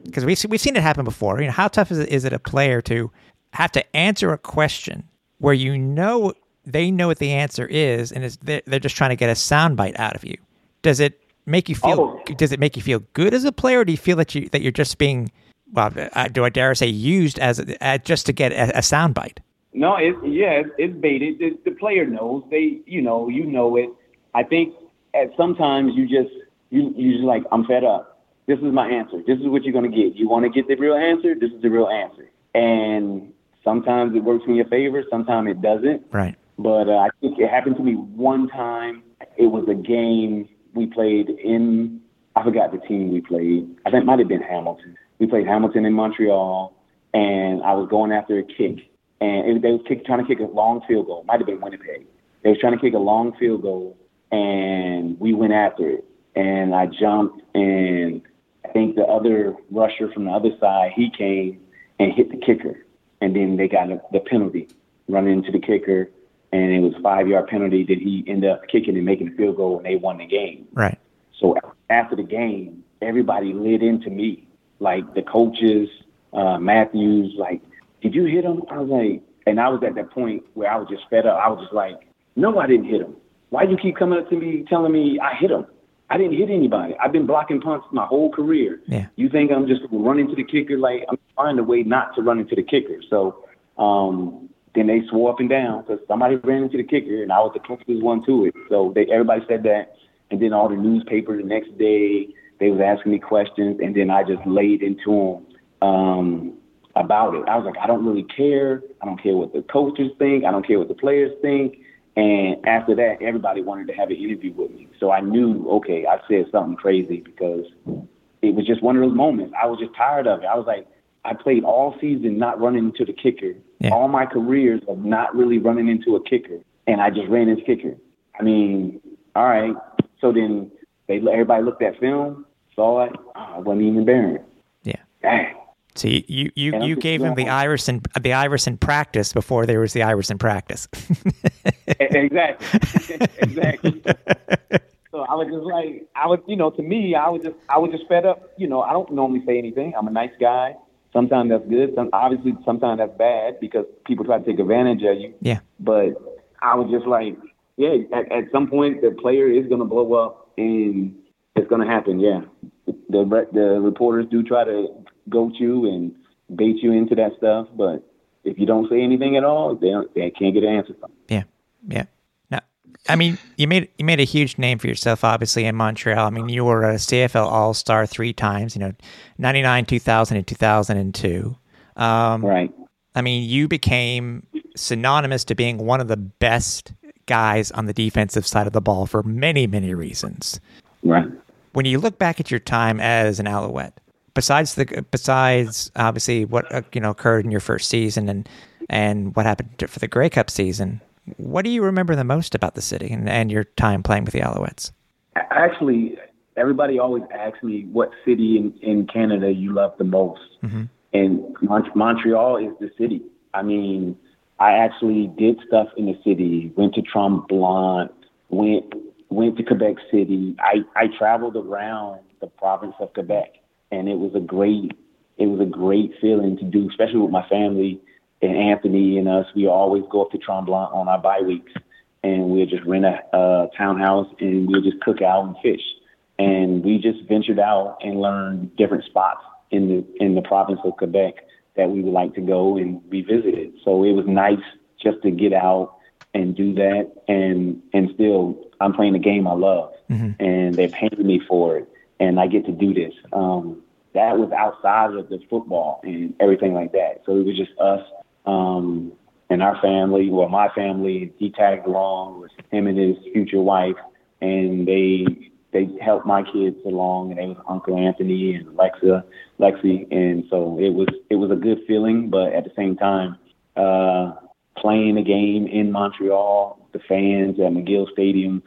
Because we we've seen it happen before. You know, how tough is it, is it a player to have to answer a question where you know they know what the answer is, and it's, they're, they're just trying to get a soundbite out of you? Does it make you feel? Oh. Does it make you feel good as a player? Or do you feel that you that you're just being well, do I dare say used as uh, just to get a, a soundbite? No, it, yeah, it's, it's baited. The, the player knows. They, you know, you know it. I think at sometimes you just you you just like I'm fed up. This is my answer. This is what you're gonna get. You want to get the real answer. This is the real answer. And sometimes it works in your favor. Sometimes it doesn't. Right. But uh, I think it happened to me one time. It was a game we played in. I forgot the team we played. I think it might have been Hamilton. We played Hamilton in Montreal, and I was going after a kick, and it, they was kick, trying to kick a long field goal. Might have been Winnipeg. They was trying to kick a long field goal, and we went after it. And I jumped, and I think the other rusher from the other side, he came and hit the kicker, and then they got the penalty running into the kicker, and it was a five yard penalty that he ended up kicking and making the field goal, and they won the game. Right. So after the game, everybody lit into me, like the coaches, uh, Matthews, like, did you hit him? I was like, and I was at that point where I was just fed up. I was just like, no, I didn't hit him. Why do you keep coming up to me telling me I hit him? I didn't hit anybody. I've been blocking punts my whole career. Yeah. You think I'm just running to the kicker? Like I'm finding a way not to run into the kicker. So um, then they swore up and down because somebody ran into the kicker, and I was the closest one to it. So they, everybody said that, and then all the newspapers the next day they was asking me questions, and then I just laid into them um, about it. I was like, I don't really care. I don't care what the coaches think. I don't care what the players think. And after that, everybody wanted to have an interview with me. So I knew, okay, I said something crazy because it was just one of those moments. I was just tired of it. I was like, I played all season not running into the kicker. Yeah. All my careers of not really running into a kicker, and I just ran into kicker. I mean, all right. So then they everybody looked at film, saw it. Oh, I wasn't even Barron. Yeah. Dang. So you you you, you gave him the Iverson the Iverson practice before there was the Iverson practice. Exactly. *laughs* exactly. So I was just like, I was, you know, to me, I was just, I was just fed up. You know, I don't normally say anything. I'm a nice guy. Sometimes that's good. Some, obviously, sometimes that's bad because people try to take advantage of you. yeah. But I was just like, yeah, at, at some point the player is going to blow up and it's going to happen. Yeah, the the reporters do try to goat you and bait you into that stuff, but if you don't say anything at all, they don't, they can't get an answer from. you. Yeah, yeah. Now, I mean, you made you made a huge name for yourself, obviously in Montreal. I mean, you were a CFL All Star three times. You know, ninety nine, two thousand, and two thousand and two. Um, Right. I mean, you became synonymous to being one of the best guys on the defensive side of the ball for many, many reasons. Right. When you look back at your time as an Alouette, besides the besides obviously what uh, you know occurred in your first season and and what happened to, for the Grey Cup season, what do you remember the most about the city and, and your time playing with the Alouettes? Actually, everybody always asks me what city in, in Canada you love the most. And Mont- Montreal is the city. I mean, I actually did stuff in the city, went to Tremblant, went went to Quebec City. I, I traveled around the province of Quebec and it was a great it was a great feeling to do, especially with my family and Anthony and us. We always go up to Tremblant on our bye weeks and we'll just rent a uh, townhouse and we'll just cook out and fish. And we just ventured out and learned different spots in the in the province of Quebec that we would like to go and be visited. So it was nice just to get out and do that and and still I'm playing a game I love and they're paying me for it and I get to do this. Um that was outside of the football and everything like that. So it was just us um and our family, well my family, he tagged along with him and his future wife and they they helped my kids along and they was Uncle Anthony and Alexa Lexi and so it was it was a good feeling but at the same time uh playing a game in Montreal, the fans at McGill Stadium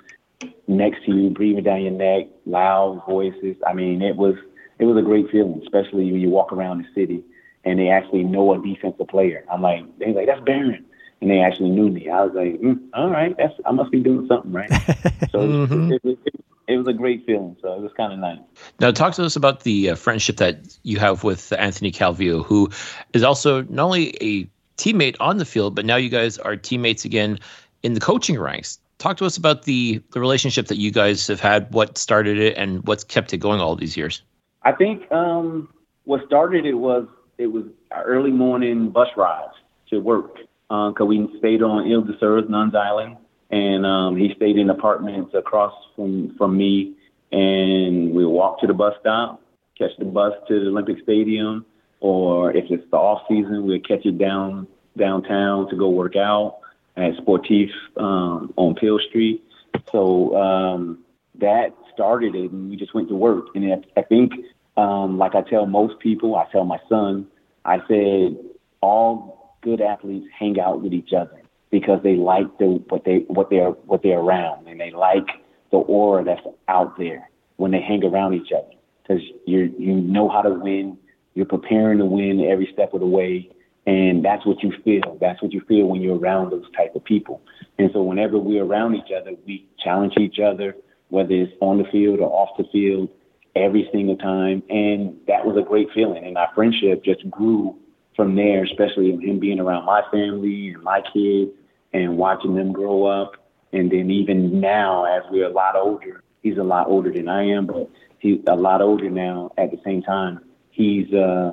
next to you, breathing down your neck, loud voices. I mean, it was it was a great feeling, especially when you walk around the city and they actually know a defensive player. I'm like, they're like, that's Barron. And they actually knew me. I was like, mm, all right, that's I must be doing something right. *laughs* so it, it, it, it was a great feeling. So it was kind of nice. Now, talk to us about the uh, friendship that you have with Anthony Calvillo, who is also not only a teammate on the field, but now you guys are teammates again in the coaching ranks. Talk to us about the the relationship that you guys have had, what started it, and what's kept it going all these years. I think um, what started it was it was early morning bus rides to work because we stayed on Ile de Nuns Island, and um, he stayed in apartments across from from me, and we walked to the bus stop, catch the bus to the Olympic Stadium, or if it's the off season, we'll catch it down downtown to go work out. At Sportif um, on Peel Street. So um, that started it, and we just went to work. And I, I think, um, like I tell most people, I tell my son, I said, all good athletes hang out with each other because they like the what they what they're what they're around, and they like the aura that's out there when they hang around each other because you you know how to win. You're preparing to win every step of the way, and that's what you feel. That's what you feel when you're around those type of people. And so whenever we're around each other, we challenge each other, whether it's on the field or off the field, every single time. And that was a great feeling. And our friendship just grew from there, especially him being around my family and my kids and watching them grow up. And then even now, as we're a lot older, he's a lot older than I am, but he's a lot older now. At the same time, he's uh,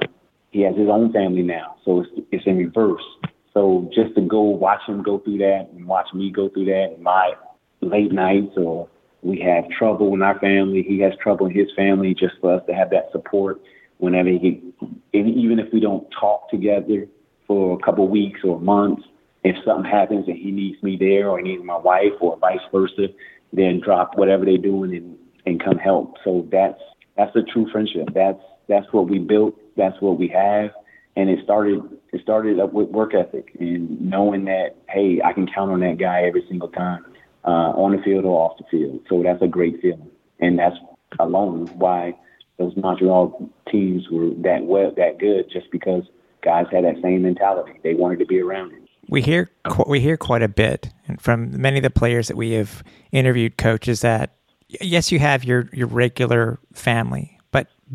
he has his own family now, so it's it's in reverse. So just to go watch him go through that and watch me go through that in my late nights or we have trouble in our family, he has trouble in his family, just for us to have that support whenever he, even if we don't talk together for a couple of weeks or months, if something happens and he needs me there or he needs my wife or vice versa, then drop whatever they're doing and, and come help. So that's that's a true friendship. That's that's what we built. That's what we have. And it started it started up with work ethic and knowing that hey, I can count on that guy every single time, uh, on the field or off the field. So that's a great feeling. And that's alone why those Montreal teams were that well that good just because guys had that same mentality. They wanted to be around. We hear we hear quite a bit from many of the players that we have interviewed, coaches that yes, you have your your regular family,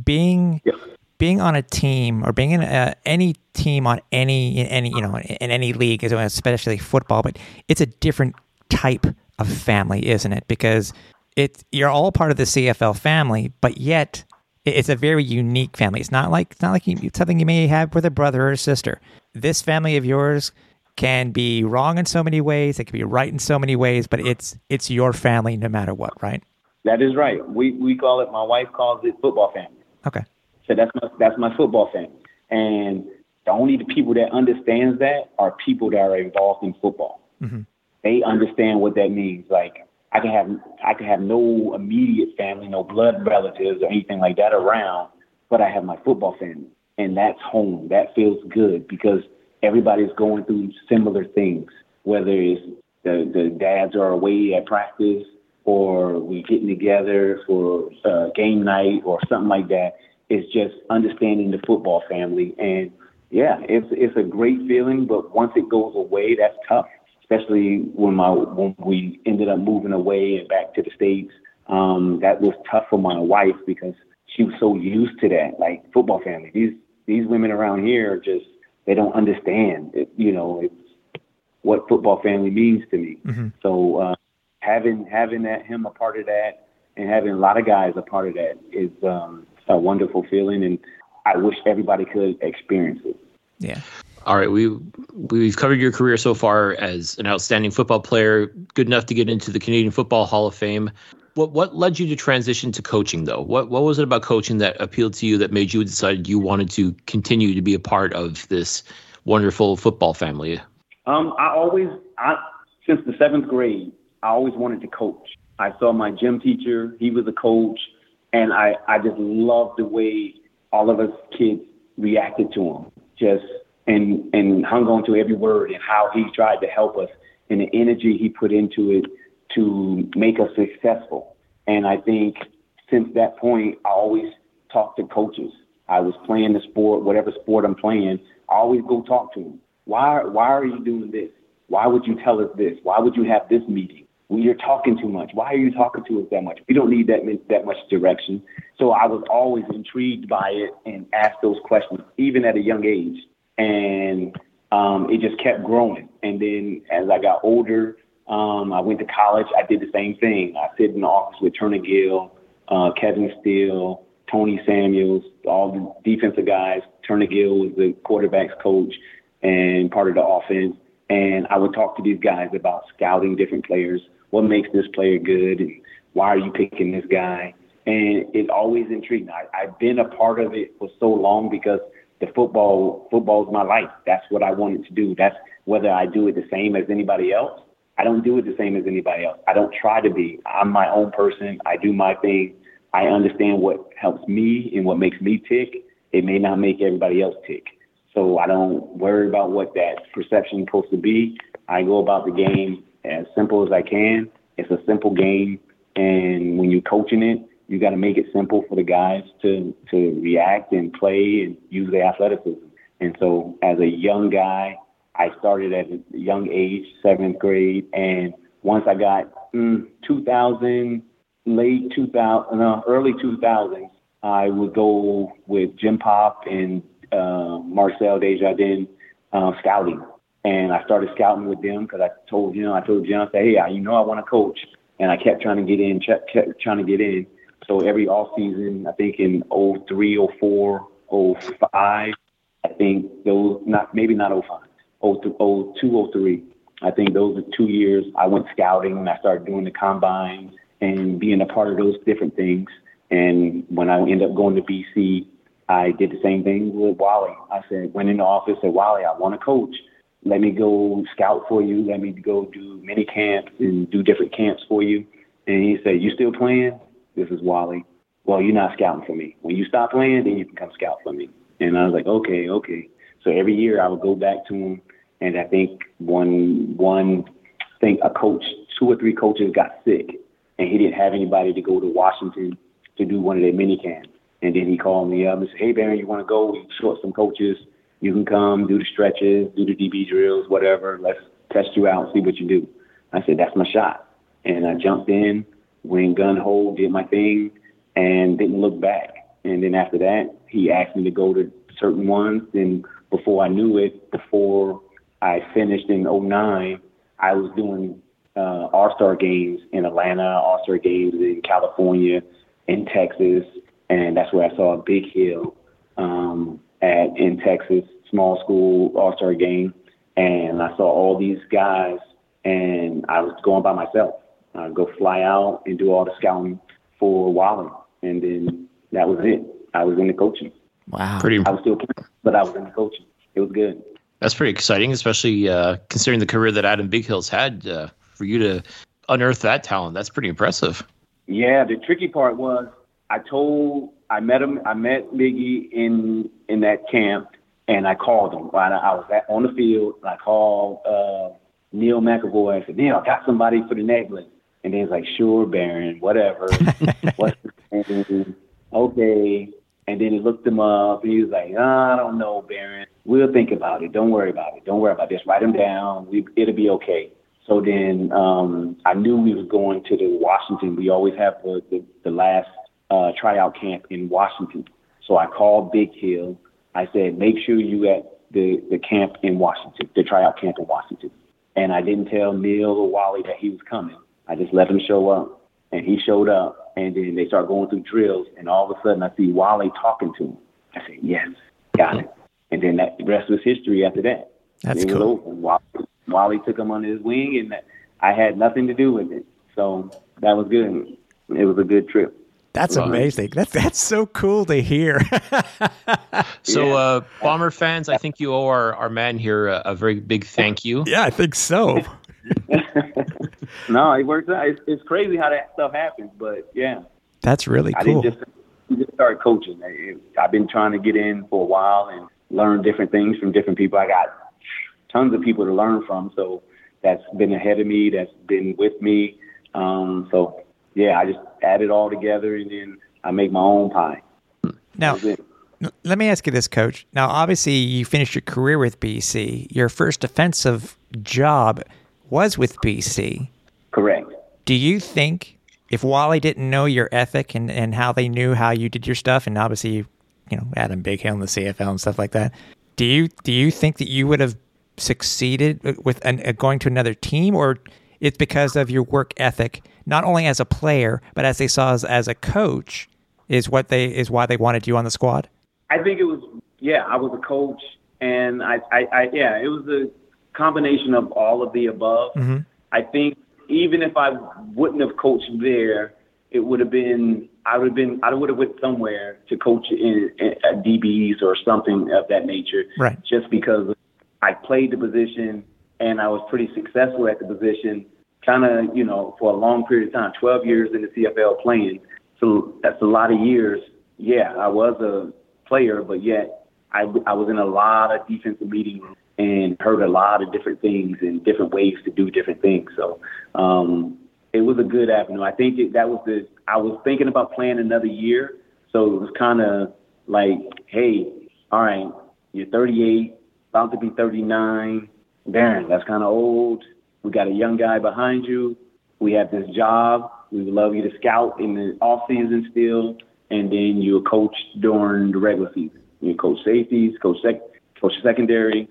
being yeah. being on a team or being in a, any team on any in any you know in any league, especially football, but it's a different type of family, isn't it? Because it you're all part of the CFL family, but yet it's a very unique family. It's not like it's not like you, something you may have with a brother or a sister. This family of yours can be wrong in so many ways. It can be right in so many ways, but it's it's your family no matter what, right? That is right. We we call it. My wife calls it football family. Okay. So that's my that's my football family, and the only the people that understands that are people that are involved in football. Mm-hmm. They understand what that means. Like I can have I can have no immediate family, no blood relatives or anything like that around, but I have my football family, and that's home. That feels good because everybody's going through similar things, whether it's the, the dads are away at practice or we getting together for uh, game night or something like that. It's just understanding the football family. And yeah, it's, it's a great feeling, but once it goes away, that's tough, especially when my, when we ended up moving away and back to the States. Um, that was tough for my wife because she was so used to that, like football family. These, these women around here just they don't understand. It, you know, it's what football family means to me. Mm-hmm. So uh, having having that him a part of that and having a lot of guys a part of that is um, a wonderful feeling, and I wish everybody could experience it. Yeah. All right, we we've covered your career so far as an outstanding football player, good enough to get into the Canadian Football Hall of Fame. What what led you to transition to coaching though? What what was it about coaching that appealed to you that made you decide you wanted to continue to be a part of this wonderful football family? Um, I always I since the seventh grade, I always wanted to coach. I saw my gym teacher, he was a coach, and I, I just loved the way all of us kids reacted to him. Just and and hung on to every word and how he tried to help us and the energy he put into it to make us successful. And I think since that point, I always talk to coaches. I was playing the sport, whatever sport I'm playing, I always go talk to them. Why, why are you doing this? Why would you tell us this? Why would you have this meeting? Well, you're talking too much. Why are you talking to us that much? We don't need that that much direction. So I was always intrigued by it and asked those questions, even at a young age. And um, it just kept growing. And then as I got older, um, I went to college. I did the same thing. I sit in the office with Turner Gill, uh, Kevin Steele, Tony Samuels, all the defensive guys. Turner Gill was the quarterback's coach and part of the offense. And I would talk to these guys about scouting different players. What makes this player good? And why are you picking this guy? And it always intrigued me. I, I've been a part of it for so long because the football football's my life. That's what I wanted to do. That's whether I do it the same as anybody else. I don't do it the same as anybody else. I don't try to be. I'm my own person. I do my thing. I understand what helps me and what makes me tick. It may not make everybody else tick. So I don't worry about what that perception is supposed to be. I go about the game as simple as I can. It's a simple game, and when you're coaching it, you got to make it simple for the guys to to react and play and use their athleticism. And so, as a young guy, I started at a young age, seventh grade, and once I got mm, 2000, late 2000, no, early 2000s, I would go with Jim Popp and uh, Marcel Desjardins uh, scouting. And I started scouting with them because I told him, I told John, say, hey, you know I want to coach, and I kept trying to get in, kept, kept trying to get in. So every off season, I think in 03, 04, 05, I think those not maybe not 05, 02, 03. I think those are two years I went scouting and I started doing the combine and being a part of those different things. And when I ended up going to BC, I did the same thing with Wally. I said, went in the office, said, Wally, I want to coach. Let me go scout for you. Let me go do mini camps and do different camps for you. And he said, you still playing? This is Wally. Well, you're not scouting for me. When you stop playing, then you can come scout for me. And I was like, okay, okay. So every year I would go back to him, and I think one one I think a coach, two or three coaches got sick, and he didn't have anybody to go to Washington to do one of their mini camps. And then he called me up and said, Hey, Barron, you want to go? We short some coaches. You can come, do the stretches, do the DB drills, whatever. Let's test you out, see what you do. I said, That's my shot. And I jumped in, went gun hole, did my thing, and didn't look back. And then after that, he asked me to go to certain ones. And before I knew it, before I finished in 09, I was doing uh, All Star games in Atlanta, All Star games in California, in Texas, and that's where I saw Bighill um, at in Texas, small school All Star game, and I saw all these guys, and I was going by myself. I'd go fly out and do all the scouting for Wally, and then that was it. I was in the coaching. Wow, pretty. I was still playing, but I was in the coaching. It was good. That's pretty exciting, especially uh, considering the career that Adam Bighill's had. Uh, for you to unearth that talent, that's pretty impressive. Yeah, the tricky part was I told I met him. I met Miggy in in that camp, and I called him. I, I was at, on the field. And I called uh, Neil McEvoy. I said, Neil, I got somebody for the Necklace. And then he's like, Sure, Barron, whatever. *laughs* What's his name? Okay. And then he looked him up, and he was like, oh, I don't know, Barron. We'll think about it. Don't worry about it. Don't worry about this. Write him down. We, it'll be okay. So then um, I knew we was going to the Washington. We always have the, the, the last uh, tryout camp in Washington. So I called Bighill. I said, make sure you at the, the camp in Washington, the tryout camp in Washington. And I didn't tell Neil or Wally that he was coming. I just let him show up. And he showed up. And then they start going through drills. And all of a sudden, I see Wally talking to him. I said, yes, got it. And then that the rest was history after that. That's it cool. Wally, Wally took him under his wing, and I had nothing to do with it. So that was good. It was a good trip. That's amazing. That's that's so cool to hear. *laughs* so, Yeah. uh, Bomber fans, I think you owe our, our man here a, a very big thank you. yeah, I think so. *laughs* No, it works out. It's, it's crazy how that stuff happens, but yeah, That's really I cool. didn't just, just start coaching. I- I've been trying to get in for a while and learn different things from different people. I got tons of people to learn from, so that's been ahead of me. That's been with me. Um, so yeah, I just add it all together and then I make my own pie. now, That's it. n- let me ask you this, Coach. Now, obviously, you finished your career with BC. Your first defensive job was with BC. Correct. Do you think if Wally didn't know your ethic and, and how they knew how you did your stuff, and obviously, you, you know, Adam Bighill in the CFL and stuff like that, do you do you think that you would have succeeded with an, uh, going to another team, or it's because of your work ethic, not only as a player but as they saw as, as a coach, is what they is why they wanted you on the squad? I think it was yeah, I was a coach and I, I, I yeah, it was a combination of all of the above. Mm-hmm. I think even if I wouldn't have coached there, it would have been I would have been I would have went somewhere to coach in, in at DBs or something of that nature. Right. Just because I played the position and I was pretty successful at the position, kind of you know for a long period of time, 12 years in the CFL playing. So that's a lot of years. Yeah, I was a player, but yet I I was in a lot of defensive meetings and heard a lot of different things and different ways to do different things. So um, it was a good avenue. I think it, that was the. I was thinking about playing another year, so it was kind of like, hey, all right, you're 38, about to be 39. Darren, that's kind of old. We got a young guy behind you. We have this job. We would love you to scout in the off season still, and then you coach during the regular season. You coach safeties, coach sec, coach secondary.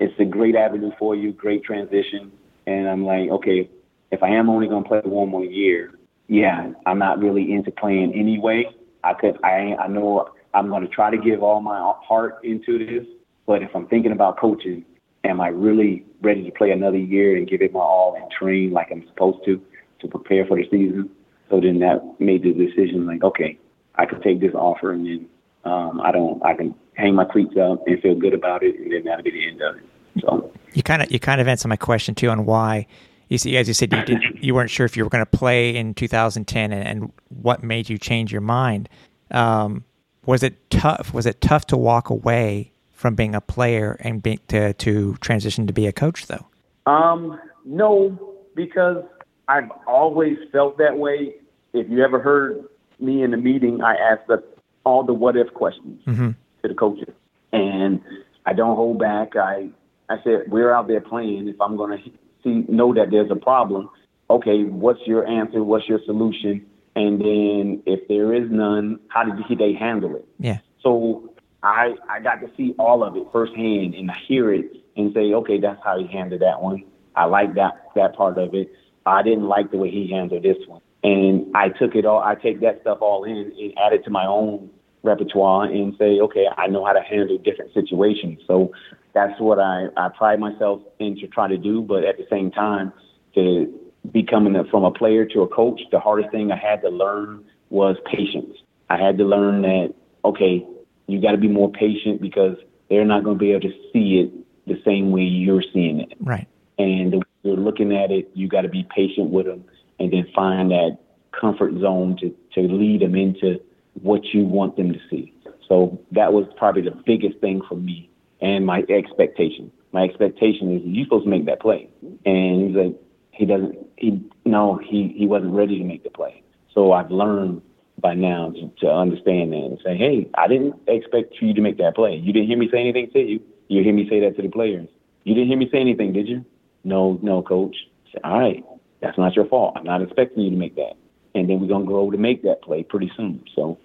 It's a great avenue for you, great transition. And I'm like, okay, if I am only going to play one more year, yeah, I'm not really into playing anyway. I could, I, I know I'm going to try to give all my heart into this, but if I'm thinking about coaching, am I really ready to play another year and give it my all and train like I'm supposed to to prepare for the season? So then that made the decision like, okay, I could take this offer and then um, I don't, I can hang my cleats up and feel good about it, and then that'll be the end of it. So you kind of you kind of answered my question too on why you see, as you said, you, did, you weren't sure if you were going to play in 2010, and, and, what made you change your mind. Um, was it tough? Was it tough to walk away from being a player and be, to to transition to be a coach, though? Um, no, because I've always felt that way. If you ever heard me in a meeting, I asked the, all the what if questions mm-hmm. to the coaches, and I don't hold back. I I said we're out there playing. If I'm going to see know that there's a problem, okay, what's your answer? What's your solution? And then if there is none, how did they handle it? Yeah. So I I got to see all of it firsthand and hear it and say, okay, that's how he handled that one. I like that that part of it. I didn't like the way he handled this one. And I took it all I take that stuff all in and add it to my own repertoire and say, okay, I know how to handle different situations. So that's what I, I pride myself in to try to do. But at the same time, to becoming a, from a player to a coach, the hardest thing I had to learn was patience. I had to learn that, okay, you got to be more patient because they're not going to be able to see it the same way you're seeing it. Right. And the way you're looking at it, you got to be patient with them and then find that comfort zone to, to lead them into what you want them to see. So that was probably the biggest thing for me and my expectation. My expectation is you're supposed to make that play. And he's like, he doesn't, he, no, he, he wasn't ready to make the play. So I've learned by now to, to understand that and say, hey, I didn't expect you to make that play. You didn't hear me say anything to you. You hear me say that to the players. You didn't hear me say anything, did you? No, no, coach. All right, that's not your fault. I'm not expecting you to make that. And then we're going to grow to make that play pretty soon. So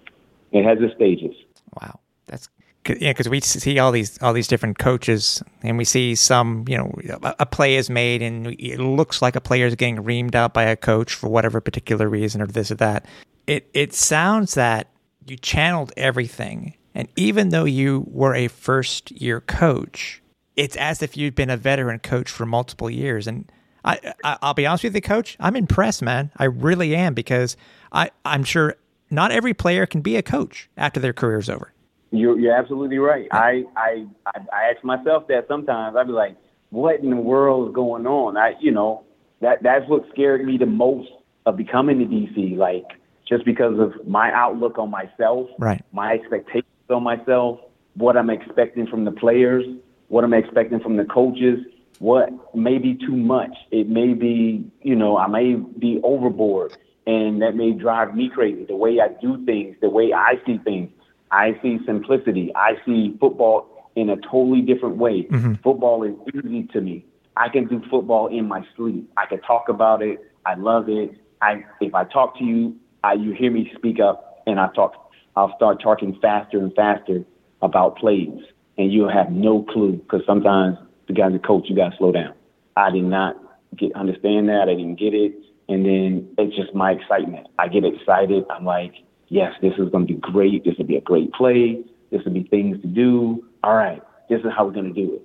it has its stages. Wow. That's yeah, because we see all these all these different coaches, and we see some, you know, a, a play is made, and it looks like a player is getting reamed out by a coach for whatever particular reason, or this or that. It it sounds that you channeled everything, and even though you were a first year coach, it's as if you'd been a veteran coach for multiple years. And I, I will be honest with you, coach, I'm impressed, man. I really am because I I'm sure not every player can be a coach after their career's over. You're, you're absolutely right. I, I, I, I ask myself that sometimes. I'd be like, what in the world is going on? I, you know, that that's what scared me the most of becoming the DC. Like, just because of my outlook on myself, right? My expectations on myself, what I'm expecting from the players, what I'm expecting from the coaches, what may be too much. It may be, you know, I may be overboard, and that may drive me crazy. The way I do things, the way I see things. I see simplicity. I see football in a totally different way. Mm-hmm. Football is easy to me. I can do football in my sleep. I can talk about it. I love it. I if I talk to you, I, you hear me speak up, and I talk. I'll start talking faster and faster about plays, and you'll have no clue because sometimes the guys that coach, you got to slow down. I did not get understand that. I didn't get it, and then it's just my excitement. I get excited. I'm like, yes, this is going to be great. This will be a great play. This will be things to do. All right, this is how we're going to do it.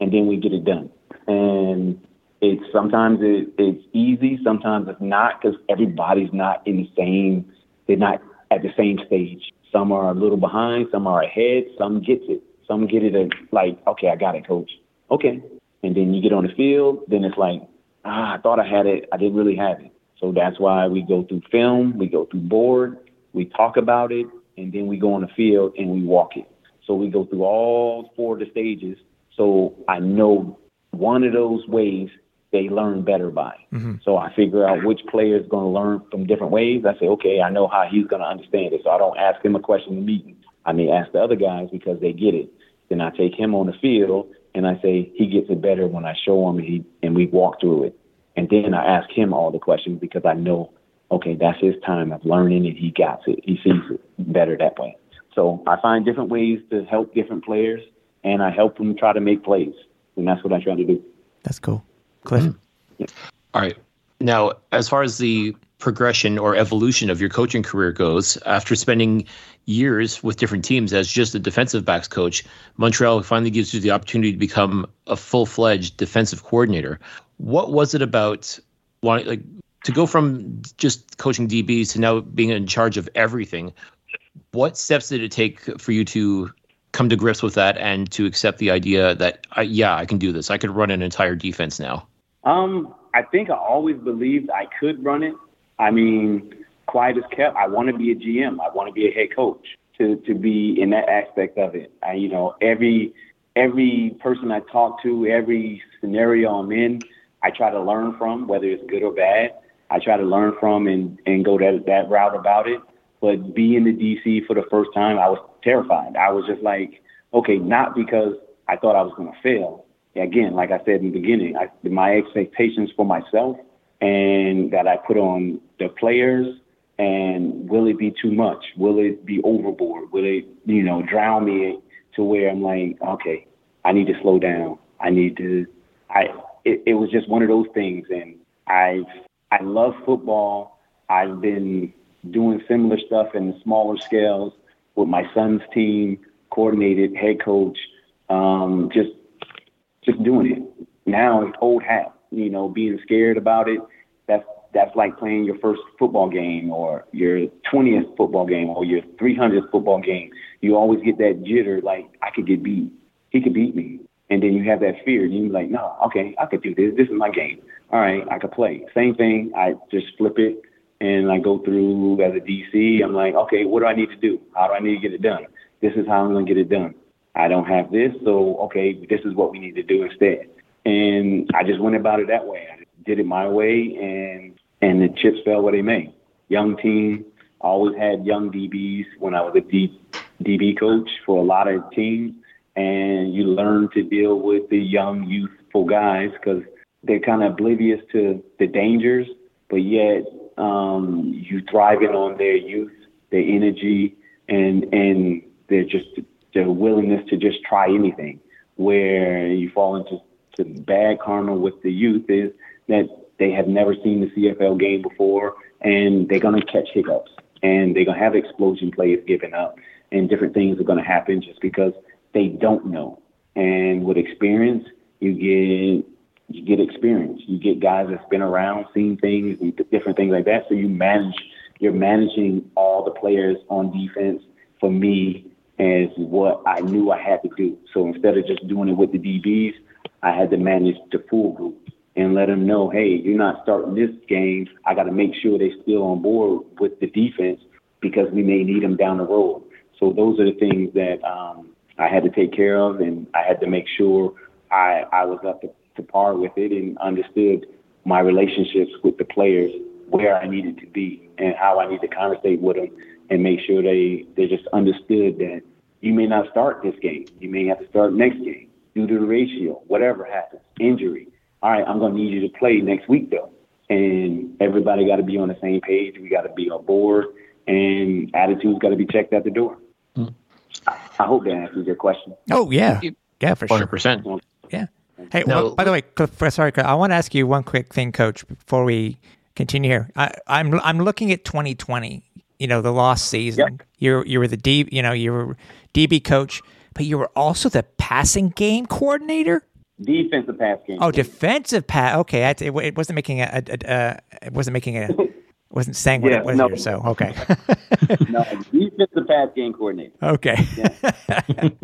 And then we get it done. And it's sometimes it, it's easy, sometimes it's not because everybody's not in the same. They're not at the same stage. Some are a little behind, some are ahead, some gets it, some get it at, like, okay, I got it, coach. Okay, and then you get on the field, then it's like, ah, I thought I had it, I didn't really have it. So that's why we go through film, we go through board, we talk about it, and then we go on the field and we walk it. So we go through all four of the stages. So I know one of those ways they learn better by. Mm-hmm. So I figure out which player is going to learn from different ways. I say, okay, I know how he's going to understand it. So I don't ask him a question in the meeting. I may ask the other guys because they get it. Then I take him on the field and I say he gets it better when I show him and, he, and we walk through it. And then I ask him all the questions because I know, okay, that's his time of learning and he got it. He sees it better that way. So I find different ways to help different players and I help them try to make plays. And that's what I try to do. That's cool. Cliff? All right. Now, as far as the progression or evolution of your coaching career goes, after spending years with different teams as just a defensive backs coach, Montreal finally gives you the opportunity to become a full fledged defensive coordinator. What was it about wanting, like, to go from just coaching DBs to now being in charge of everything? What steps did it take for you to come to grips with that and to accept the idea that, uh, yeah, I can do this? I could run an entire defense now. Um, I think I always believed I could run it. I mean, quiet as kept. I want to be a GM. I want to be a head coach. To to be in that aspect of it. I, you know, every every person I talk to, every scenario I'm in, I try to learn from, whether it's good or bad. I try to learn from and and go that that route about it. But being in the DC for the first time, I was terrified. I was just like, okay, not because I thought I was going to fail, again, like I said in the beginning, I, my expectations for myself and that I put on the players and will it be too much? Will it be overboard? Will it, you know, drown me to where I'm like, okay, I need to slow down. I need to, I, it, it was just one of those things. And I, I love football. I've been doing similar stuff in smaller scales with my son's team, coordinated head coach, um, just just doing it. Now it's old hat. You know, being scared about it. That's that's like playing your first football game or your 20th football game or your 300th football game. You always get that jitter, like I could get beat. He could beat me. And then you have that fear. And you're like, no, okay, I could do this. This is my game. All right, I could play. Same thing. I just flip it and I go through as a DC. I'm like, okay, what do I need to do? How do I need to get it done? This is how I'm going to get it done. I don't have this, so okay, this is what we need to do instead. And I just went about it that way. I did it my way, and and the chips fell where they may. Young team, always had young DBs when I was a D, DB coach for a lot of teams, and you learn to deal with the young, youthful guys because they're kind of oblivious to the dangers, but yet um, you thriving on their youth, their energy, and and they're just the willingness to just try anything. Where you fall into to bad karma with the youth is that they have never seen the CFL game before, and they're going to catch hiccups, and they're going to have explosion plays given up, and different things are going to happen just because they don't know. And with experience, you get you get experience. You get guys that's been around, seen things, and different things like that. So you manage. You're managing all the players on defense. For me, as what I knew I had to do. So instead of just doing it with the DBs, I had to manage the full group and let them know, hey, you're not starting this game. I got to make sure they're still on board with the defense because we may need them down the road. So those are the things that um, I had to take care of, and I had to make sure I, I was up to, to par with it and understood my relationships with the players, where I needed to be, and how I need to conversate with them and make sure they they just understood that you may not start this game. You may have to start next game due to the ratio, whatever happens, injury. All right, I'm going to need you to play next week though, and everybody got to be on the same page. We got to be on board, and attitudes got to be checked at the door. Hmm. I, I hope that answers your question. Oh yeah, yeah, for 100%. sure. Yeah. Hey, no, well, by the way, sorry, I want to ask you one quick thing, Coach, before we continue here. I, I'm I'm looking at 2020 you know the lost season. Yep. You you were the D, you know you were DB coach, but you were also the passing game coordinator. defensive pass game. Oh, defensive pass. Okay, I, it, it wasn't making a, a, a, a it wasn't making a *laughs* wasn't saying what Yeah, it was no. here. So okay, *laughs* no, defensive pass game coordinator. okay. *laughs*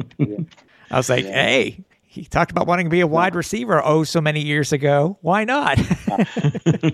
I was like, hey, he talked about wanting to be a wide receiver. Oh, so many years ago. Why not?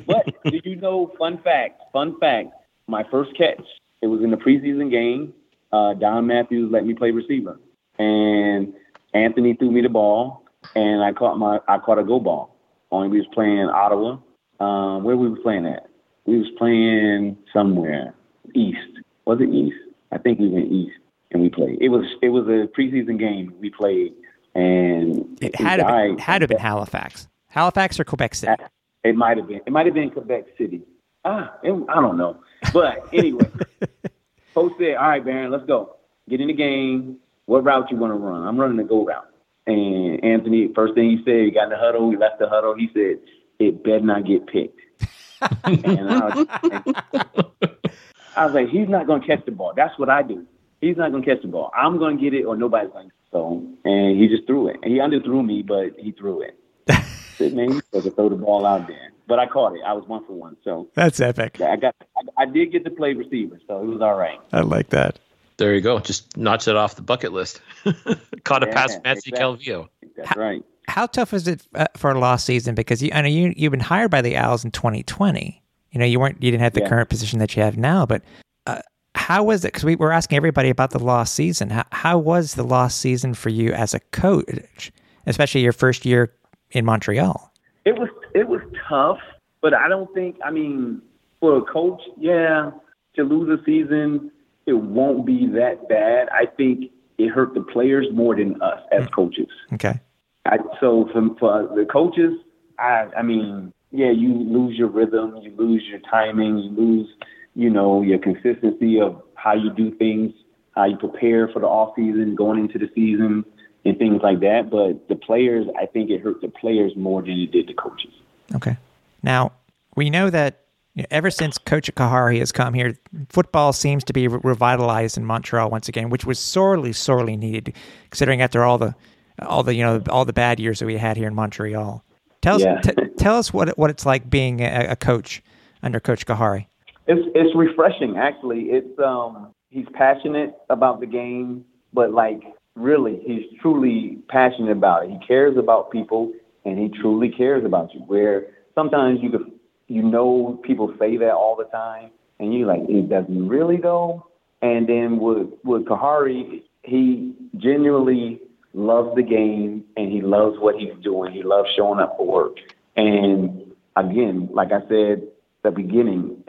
But do you know? Fun fact. Fun fact. My first catch. It was in the preseason game. Uh, Don Matthews let me play receiver, and Anthony threw me the ball, and I caught my I caught a go ball. Only we was playing Ottawa. Um, where we was playing at? We was playing somewhere east. Was it east? I think we went east, and we played. It was it was a preseason game. We played, and it had to I- been, had to been Halifax, Halifax or Quebec City. it might have been. It might have been Quebec City. Ah, it, I don't know. But anyway, *laughs* coach said, "All right, Barron, let's go. Get in the game. What route you want to run? I'm running the go route." And Anthony, first thing he said, he got in the huddle. He left the huddle. He said, "It better not get picked." *laughs* and I was, *laughs* I was like, "He's not going to catch the ball. That's what I do. He's not going to catch the ball. I'm going to get it, or nobody's going." to. So, and he just threw it. And he underthrew me, but he threw it. Said, man, you supposed to throw the ball out there. But I caught it. I was one for one. So That's epic. I got, I, I did get to play receiver, so it was all right. I like that. There you go. Just notch it off the bucket list. *laughs* Caught a Yeah, pass from Matthew exactly. Calvillo. That's right. How tough is it uh, for a lost season? Because you, I know you you've been hired by the Als in 2020. You know you weren't you didn't have the Yeah. current position that you have now, but uh, how was it? Because we were asking everybody about the lost season. How how was the lost season for you as a coach, especially your first year in Montreal? It was it was tough, but I don't think. I mean, for a coach, yeah, to lose a season, it won't be that bad. I think it hurt the players more than us as mm. coaches. Okay, I, so for, for the coaches, I, I mean, yeah, you lose your rhythm, you lose your timing, you lose, you know, your consistency of how you do things, how you prepare for the off season, going into the season, and things like that. But the players, I think it hurt the players more than it did the coaches. okay. Now we know that ever since Coach Khari has come here, football seems to be re- revitalized in Montreal once again, which was sorely, sorely needed, considering after all the all the you know all the bad years that we had here in Montreal. Tell us, Yeah. t- tell us what what it's like being a, a coach under Coach Khari. It's it's refreshing actually. It's um he's passionate about the game, but like really he's truly passionate about it. He cares about people and he truly cares about you. Where sometimes you could you know people say that all the time and you like it doesn't really though. And then with with Khari, he genuinely loves the game and he loves what he's doing. He loves showing up for work. And again, like I said at the beginning,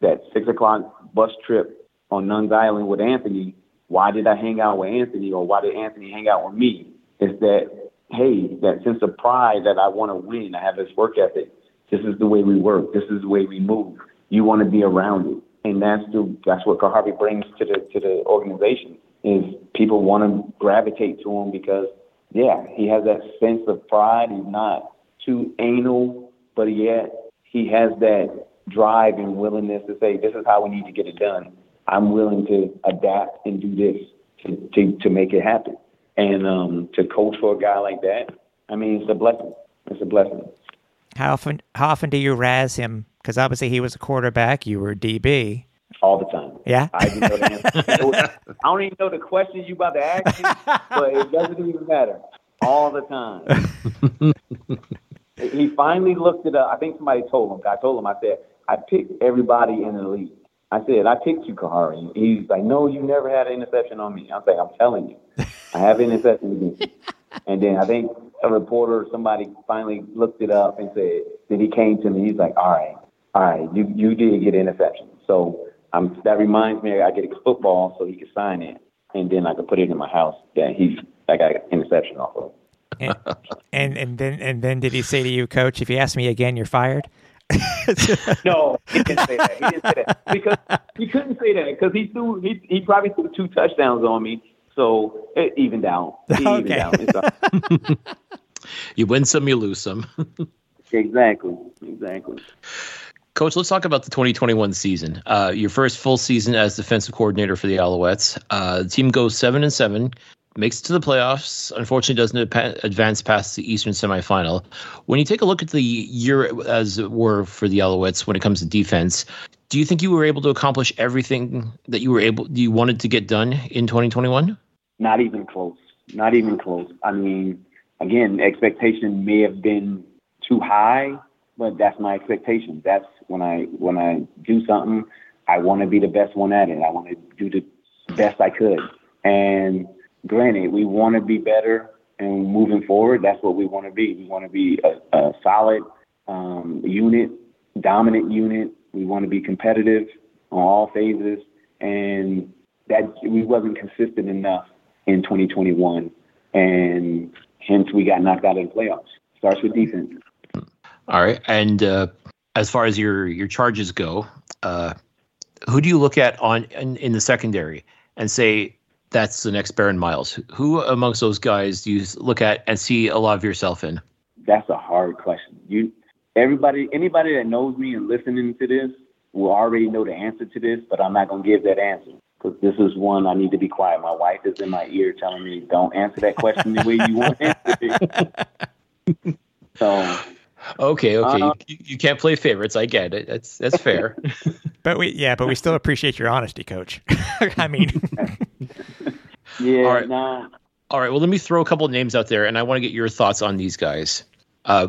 that six o'clock bus trip on Nuns Island with Anthony, why did I hang out with Anthony or why did Anthony hang out with me? It's that, hey, that sense of pride that I want to win. I have this work ethic. This is the way we work. This is the way we move. You want to be around it. And that's the that's what Harvey brings to the to the organization is people want to gravitate to him because yeah, he has that sense of pride. He's not too anal, but yet he has that drive and willingness to say, this is how we need to get it done. I'm willing to adapt and do this to, to, to make it happen. And um, to coach for a guy like that, I mean, it's a blessing. It's a blessing. How often how often do you razz him? Because obviously he was a quarterback, you were DB. All the time. Yeah? I, even know the. I don't even know the questions you about to ask me, but it doesn't even matter. All the time. *laughs* he finally looked it up. I think somebody told him. I told him, I said, I picked everybody in the league. I said, I picked you, Khari. He's like, no, you never had an interception on me. I was like, I'm telling you, I have an interception against *laughs* you. And then I think a reporter or somebody finally looked it up and said, then he came to me. He's like, all right, all right, you, you did get an interception. So um, that reminds me, I get a football so he can sign it. And then I can put it in my house that he's, I got an interception off of. And, and and then and then did he say to you, Coach, if you ask me again, you're fired? No, he didn't say that. He didn't say that because he couldn't say that because he threw he he probably threw two touchdowns on me, so it evened out. It evened Okay. out. *laughs* You win some, you lose some. exactly, exactly. Coach, let's talk about the 2021 season. Uh, your first full season as defensive coordinator for the Alouettes. Uh, the team goes seven and seven, makes it to the playoffs. Unfortunately, doesn't advance past the Eastern semifinal. When you take a look at the year, as it were, for the Alouettes when it comes to defense, do you think you were able to accomplish everything that you were able you wanted to get done in 2021? Not even close. Not even close. I mean, again, expectation may have been too high, but that's my expectation. That's when I when I do something, I want to be the best one at it. I want to do the best I could. And granted, we want to be better and moving forward, that's what we want to be. We want to be a, a solid um, unit, dominant unit. We want to be competitive on all phases, and that we wasn't consistent enough in 2021, and hence we got knocked out of the playoffs. Starts with defense. All right, and uh, as far as your your charges go, uh, who do you look at on in, in the secondary and say that's the next Barron Miles. Who amongst those guys do you look at and see a lot of yourself in? That's a hard question. You, everybody, anybody that knows me and listening to this will already know the answer to this, but I'm not gonna give that answer because this is one I need to be quiet. My wife is in my ear telling me, "Don't answer that question the way you want to answer *laughs* it." so. Okay, okay, uh, you, you, can't play favorites. I get it. That's that's *laughs* fair. but we, yeah, but we still appreciate your honesty, Coach. *laughs* I mean, *laughs* yeah, All right. Nah. All right. Well, let me throw a couple names out there, and I want to get your thoughts on these guys. Uh,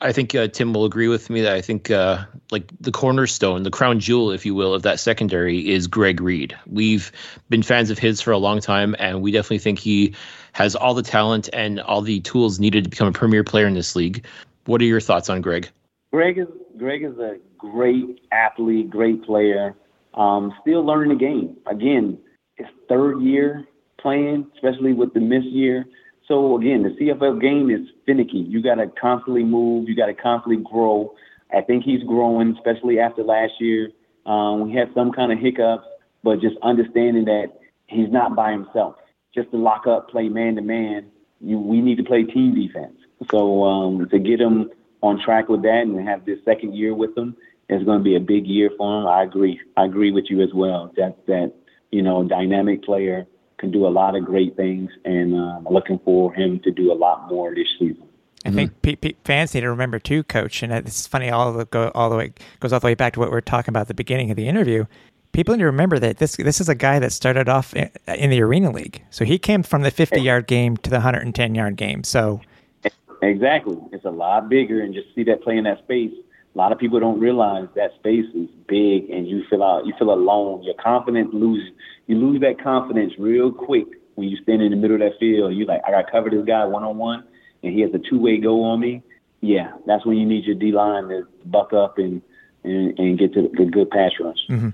I think uh, Tim will agree with me that I think uh, like the cornerstone, the crown jewel, if you will, of that secondary is Greg Reid. We've been fans of his for a long time, and we definitely think he has all the talent and all the tools needed to become a premier player in this league. What are your thoughts on Greg? Greg is Greg is a great athlete, great player. Um, still learning the game. Again, his third year playing, especially with the missed year. So again, the CFL game is finicky. You got to constantly move. You got to constantly grow. I think he's growing, especially after last year. Um, we had some kind of hiccups, but just understanding that he's not by himself. Just to lock up, play man to man. You, we need to play team defense. So um, to get him on track with that and have this second year with him is going to be a big year for him. I agree. I agree with you as well. That that you know, dynamic player can do a lot of great things, and uh, I'm looking for him to do a lot more this season. I think mm-hmm. P- P- fans need to remember too, Coach, and it's funny all the go all the way goes all the way back to what we are talking about at the beginning of the interview. People need to remember that this this is a guy that started off in, in the Arena League, so he came from the 50 yard game to the 110 yard game. So exactly, it's a lot bigger, and just see that play in that space. A lot of people don't realize that space is big, and you feel out, you feel alone. Your confidence lose, you lose that confidence real quick when you stand in the middle of that field. You're like, I got to cover this guy one on one, and he has a two way go on me. Yeah, that's when you need your D line to buck up and and, and get to the good pass rush. Mm-hmm.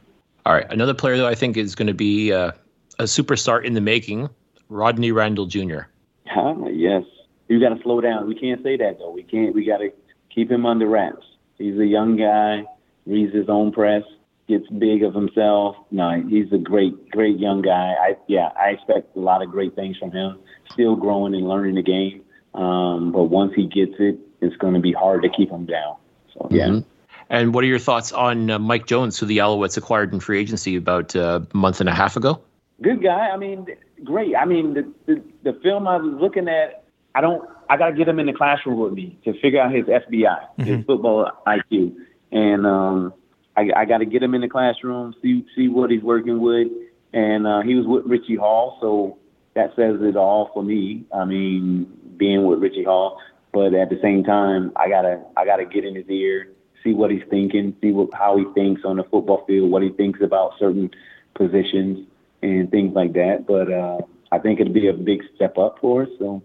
All right, another player though I think is going to be uh, a superstar in the making, Rodney Randle Jr. Huh? Yes, you got to slow down. We can't say that though. We can't. We got to keep him under wraps. He's a young guy, reads his own press, gets big of himself. No, he's a great, great young guy. I yeah, I expect a lot of great things from him. Still growing and learning the game. Um, but once he gets it, it's going to be hard to keep him down. So yeah. Mm-hmm. And what are your thoughts on uh, Mike Jones, who the Alouettes acquired in free agency about uh, a month and a half ago? Good guy. I mean, great. I mean, the, the, the film I was looking at, I don't I got to get him in the classroom with me to figure out his FBI, mm-hmm. his football IQ, and um, I, I got to get him in the classroom, see see what he's working with. And uh, he was with Richie Hall, so that says it all for me. I mean, being with Richie Hall, but at the same time, I gotta I gotta get in his ear, see what he's thinking, see what how he thinks on the football field, what he thinks about certain positions and things like that. But uh, I think it'd be a big step up for us. So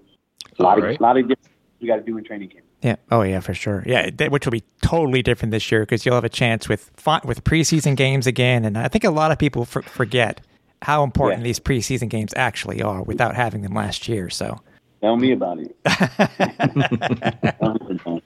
a lot of a lot of different we got to do in training camp. Yeah. Oh, yeah, for sure. Yeah, which will be totally different this year because you'll have a chance with with preseason games again, and I think a lot of people for, forget how important yeah. these preseason games actually are without having them last year. So tell me about it. *laughs*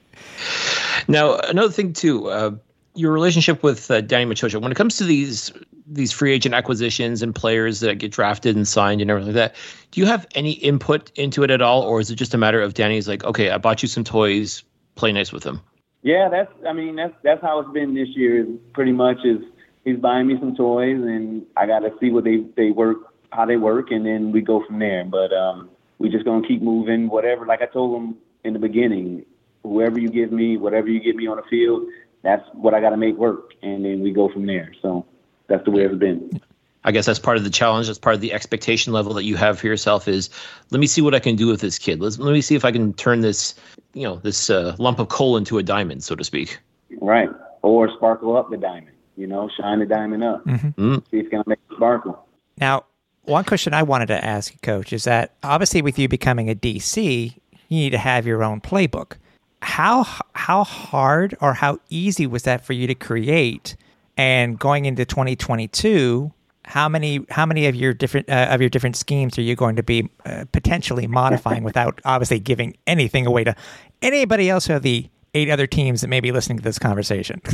now, another thing too, uh, your relationship with uh, Danny Maciocia. When it comes to these these free agent acquisitions and players that get drafted and signed and everything like that, do you have any input into it at all, or is it just a matter of Danny's like, okay, I bought you some toys, play nice with them? Yeah, that's. I mean, that's that's how it's been this year. Pretty much is he's buying me some toys, and I got to see what they they work how they work, and then we go from there. But um, we just gonna keep moving. Whatever, like I told him in the beginning, whoever you give me, whatever you get me on the field, that's what I got to make work, and then we go from there. So that's the way it's been. I guess that's part of the challenge. That's part of the expectation level that you have for yourself. Is let me see what I can do with this kid. Let's let me see if I can turn this, you know, this uh, lump of coal into a diamond, so to speak. Right, or sparkle up the diamond. You know, shine the diamond up. Mm-hmm. See if it's gonna make it sparkle. Now, one question I wanted to ask Coach, is that obviously with you becoming a DC, you need to have your own playbook. How how hard or how easy was that for you to create? And going into 2022, how many how many of your different uh, of your different schemes are you going to be uh, potentially modifying without *laughs* obviously giving anything away to anybody else or the eight other teams that may be listening to this conversation? *laughs*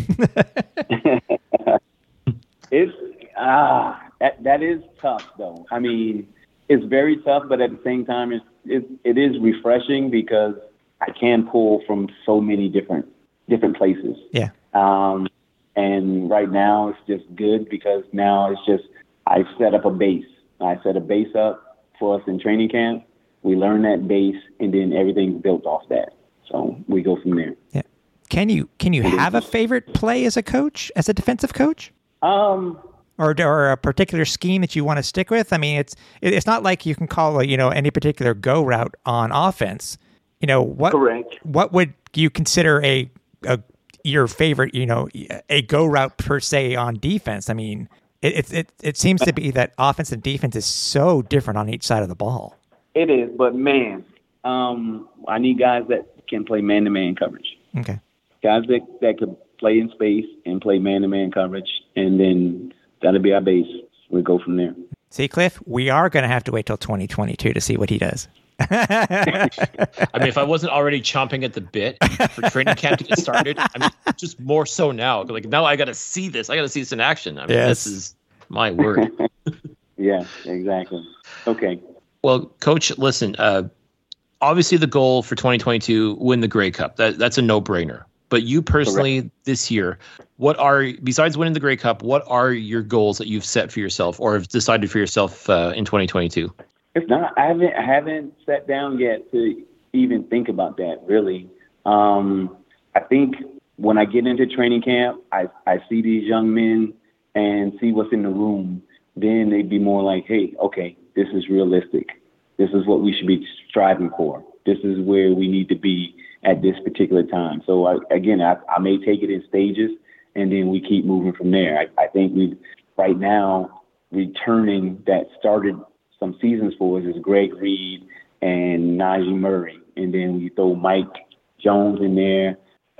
It's ah that that is tough though. I mean, it's very tough, but at the same time, it's it, it is refreshing because I can pull from so many different different places. yeah. Um, and right now, it's just good because now it's just I set up a base. I set a base up for us in training camp. We learn that base, and then everything's built off that. So we go from there. Yeah. Can you can you have a favorite play as a coach, as a defensive coach? Um, or or a particular scheme that you want to stick with? I mean, it's it's not like you can call you know any particular go route on offense. You know what? Correct. What would you consider a a your favorite? You know, a go route per se on defense. I mean, it it it, it seems to be that offense and defense is so different on each side of the ball. it is, but man, um, I need guys that can play man-to-man coverage. Okay. Guys that that could play in space and play man-to-man coverage, and then that'll be our base. We go from there. See, Cliff, we are going to have to wait till 2022 to see what he does. *laughs* I mean, if I wasn't already chomping at the bit for training camp to get started, I mean, just more so now. Like now, I got to see this. I got to see this in action. I mean, Yes. this is my word. *laughs* Yeah, exactly. Okay. Well, coach, listen. Uh, obviously, the goal for 2022 win the Grey Cup. That that's a no brainer. But you personally, this year, what are besides winning the Grey Cup? What are your goals that you've set for yourself or have decided for yourself uh, in 2022? It's not. I haven't. I haven't sat down yet to even think about that. Really. Um, I think when I get into training camp, I I see these young men and see what's in the room. Then they'd be more like, hey, okay, this is realistic. This is what we should be striving for. This is where we need to be at this particular time. So I, again, I, I may take it in stages, and then we keep moving from there. I, I think we right now returning that started some seasons for us is Greg Reid and Najee Murray, and then we throw Mike Jones in there,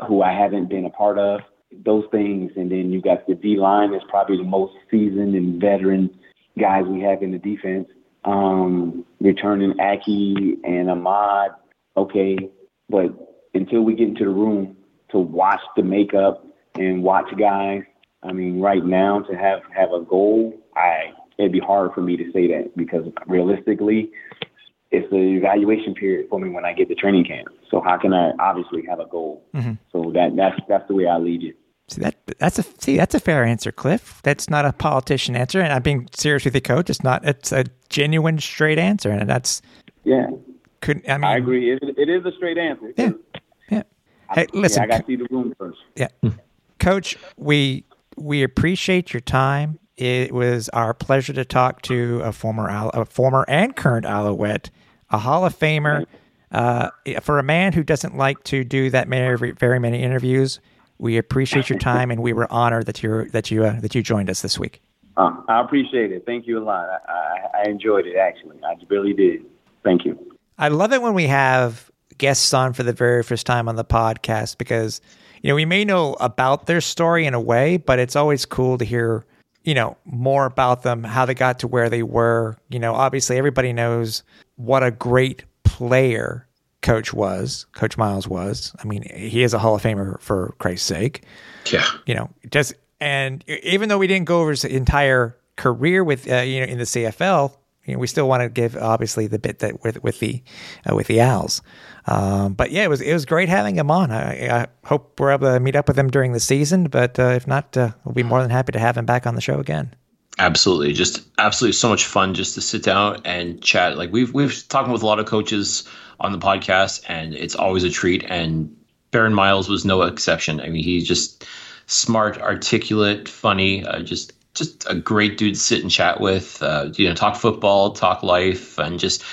who I haven't been a part of. Those things, and then you got the D line is probably the most seasoned and veteran guys we have in the defense. Um, returning Aki and Ahmad, okay, but until we get into the room to watch the makeup and watch guys, I mean, right now to have have a goal, I it'd be hard for me to say that because realistically, it's the evaluation period for me when I get to training camp. So how can I obviously have a goal? Mm-hmm. So that that's that's the way I lead it. See that that's a see that's a fair answer, Cliff. That's not a politician answer, and I'm being serious with you, coach. It's not. It's a genuine, straight answer, and that's Yeah, could. I mean, I agree. It, it is a straight answer. Yeah, yeah. Hey, listen, yeah, I got to see the room first. Yeah. Coach, we we appreciate your time. It was our pleasure to talk to a former a former and current Alouette, a Hall of Famer. Uh, for a man who doesn't like to do that many very many interviews, we appreciate your time, and we were honored that you that you uh, that you joined us this week. Uh, I appreciate it. Thank you a lot. I, I, I enjoyed it actually. I really did. Thank you. I love it when we have guests on for the very first time on the podcast because you know we may know about their story in a way, but it's always cool to hear you know more about them, how they got to where they were. You know, obviously everybody knows what a great player Coach was. Coach Miles was. I mean, he is a Hall of Famer for Christ's sake Yeah. you know, just and even though we didn't go over his entire career with uh, you know in the CFL, you know, we still want to give obviously the bit that with with the uh, with the Als. Um, but yeah, it was it was great having him on. I, I hope we're able to meet up with him during the season. But uh, if not, uh, we'll be more than happy to have him back on the show again. Absolutely, just absolutely so much fun just to sit down and chat. Like we've we've talked with a lot of coaches on the podcast, and it's always a treat. And Barron Miles was no exception. I mean, he's just smart, articulate, funny, uh, just just a great dude to sit and chat with. Uh, you know, talk football, talk life, and just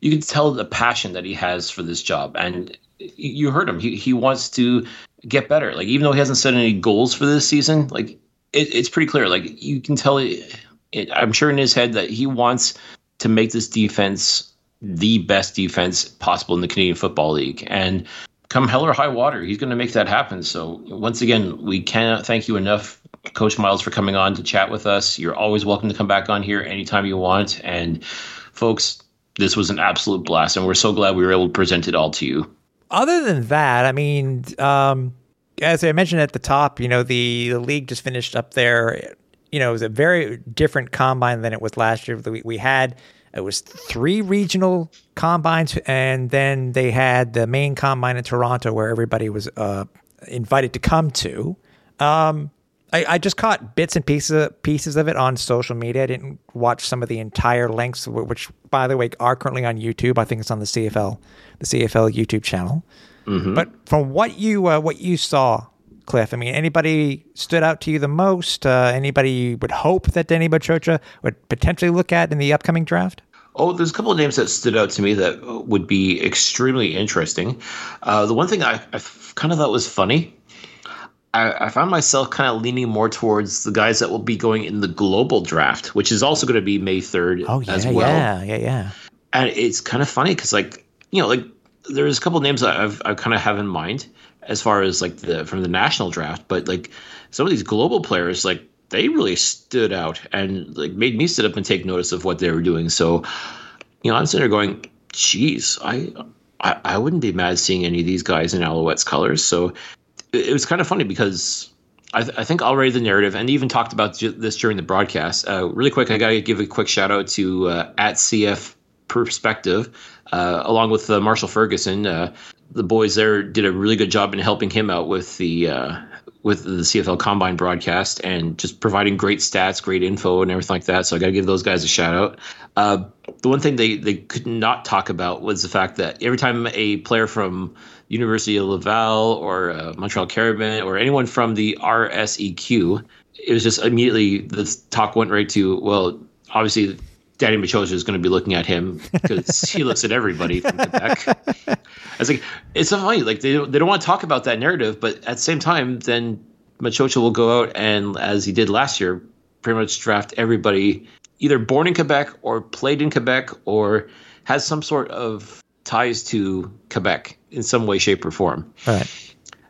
you can tell the passion that he has for this job. And you heard him; he he wants to get better. Like even though he hasn't set any goals for this season, like it, it's pretty clear. Like you can tell, it, it, I'm sure in his head that he wants to make this defense the best defense possible in the Canadian Football League. And come hell or high water, he's going to make that happen. So once again, we cannot thank you enough, Coach Miles, for coming on to chat with us. You're always welcome to come back on here anytime you want. And folks, this was an absolute blast, and we're so glad we were able to present it all to you. Other than that, I mean, um, as I mentioned at the top, you know, the, the league just finished up there. You know, it was a very different combine than it was last year. We, we had it was three regional combines, and then they had the main combine in Toronto where everybody was uh, invited to come to. Um, I, I, just caught bits and pieces pieces of it on social media. I didn't watch some of the entire lengths, which, by the way, are currently on YouTube. I think it's on the CFL, the CFL YouTube channel. Mm-hmm. But from what you uh, what you saw, Cliff, I mean, anybody stood out to you the most? Uh, anybody you would hope that Danny Maciocia would potentially look at in the upcoming draft? Oh, there's a couple of names that stood out to me that would be extremely interesting. Uh, the one thing I, I kind of thought was funny, I, I, found myself kind of leaning more towards the guys that will be going in the global draft, which is also going to be May 3rd oh, yeah, as well. Yeah, yeah, yeah. And it's kind of funny because, like, you know, like there's a couple of names I've I kind of have in mind as far as like the from the national draft, but like some of these global players, like they really stood out and like made me sit up and take notice of what they were doing. So, you know, I'm sitting there going, "Geez, I, I, I wouldn't be mad seeing any of these guys in Alouettes colors." So it, was kind of funny because I, th- I, think already the narrative, and even talked about this during the broadcast. Uh, really quick, I got to give a quick shout out to uh, at CF Perspective, uh, along with uh, Marshall Ferguson. Uh, the boys there did a really good job in helping him out with the uh, with the CFL Combine broadcast and just providing great stats, great info, and everything like that. So I got to give those guys a shout out. Uh, the one thing they they could not talk about was the fact that every time a player from University of Laval or uh, Montreal Carabin or anyone from the RSEQ, it was just immediately the talk went right to well, obviously Danny Maciocia is going to be looking at him *laughs* because he looks at everybody from Quebec. *laughs* I was like, it's so funny. Like they don't, they don't want to talk about that narrative, but at the same time, then Maciocia will go out and, as he did last year, pretty much draft everybody either born in Quebec or played in Quebec or has some sort of ties to Quebec in some way, shape, or form. Right.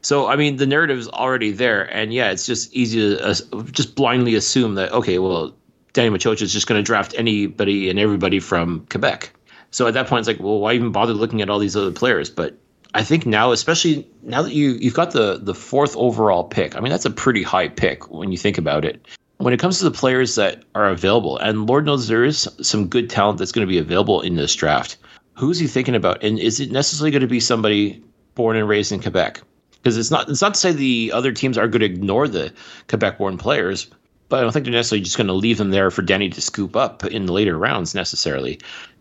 So I mean, the narrative is already there, and yeah, it's just easy to uh, just blindly assume that okay, well, Danny Maciocia is just going to draft anybody and everybody from Quebec. So at that point, it's like, well, why even bother looking at all these other players? But I think now, especially now that you you've got the the fourth overall pick, I mean that's a pretty high pick when you think about it. When it comes to the players that are available, and Lord knows there is some good talent that's going to be available in this draft. Who's he thinking about, and is it necessarily going to be somebody born and raised in Quebec? Because it's not it's not to say the other teams are going to ignore the Quebec-born players, but I don't think they're necessarily just going to leave them there for Danny to scoop up in the later rounds necessarily.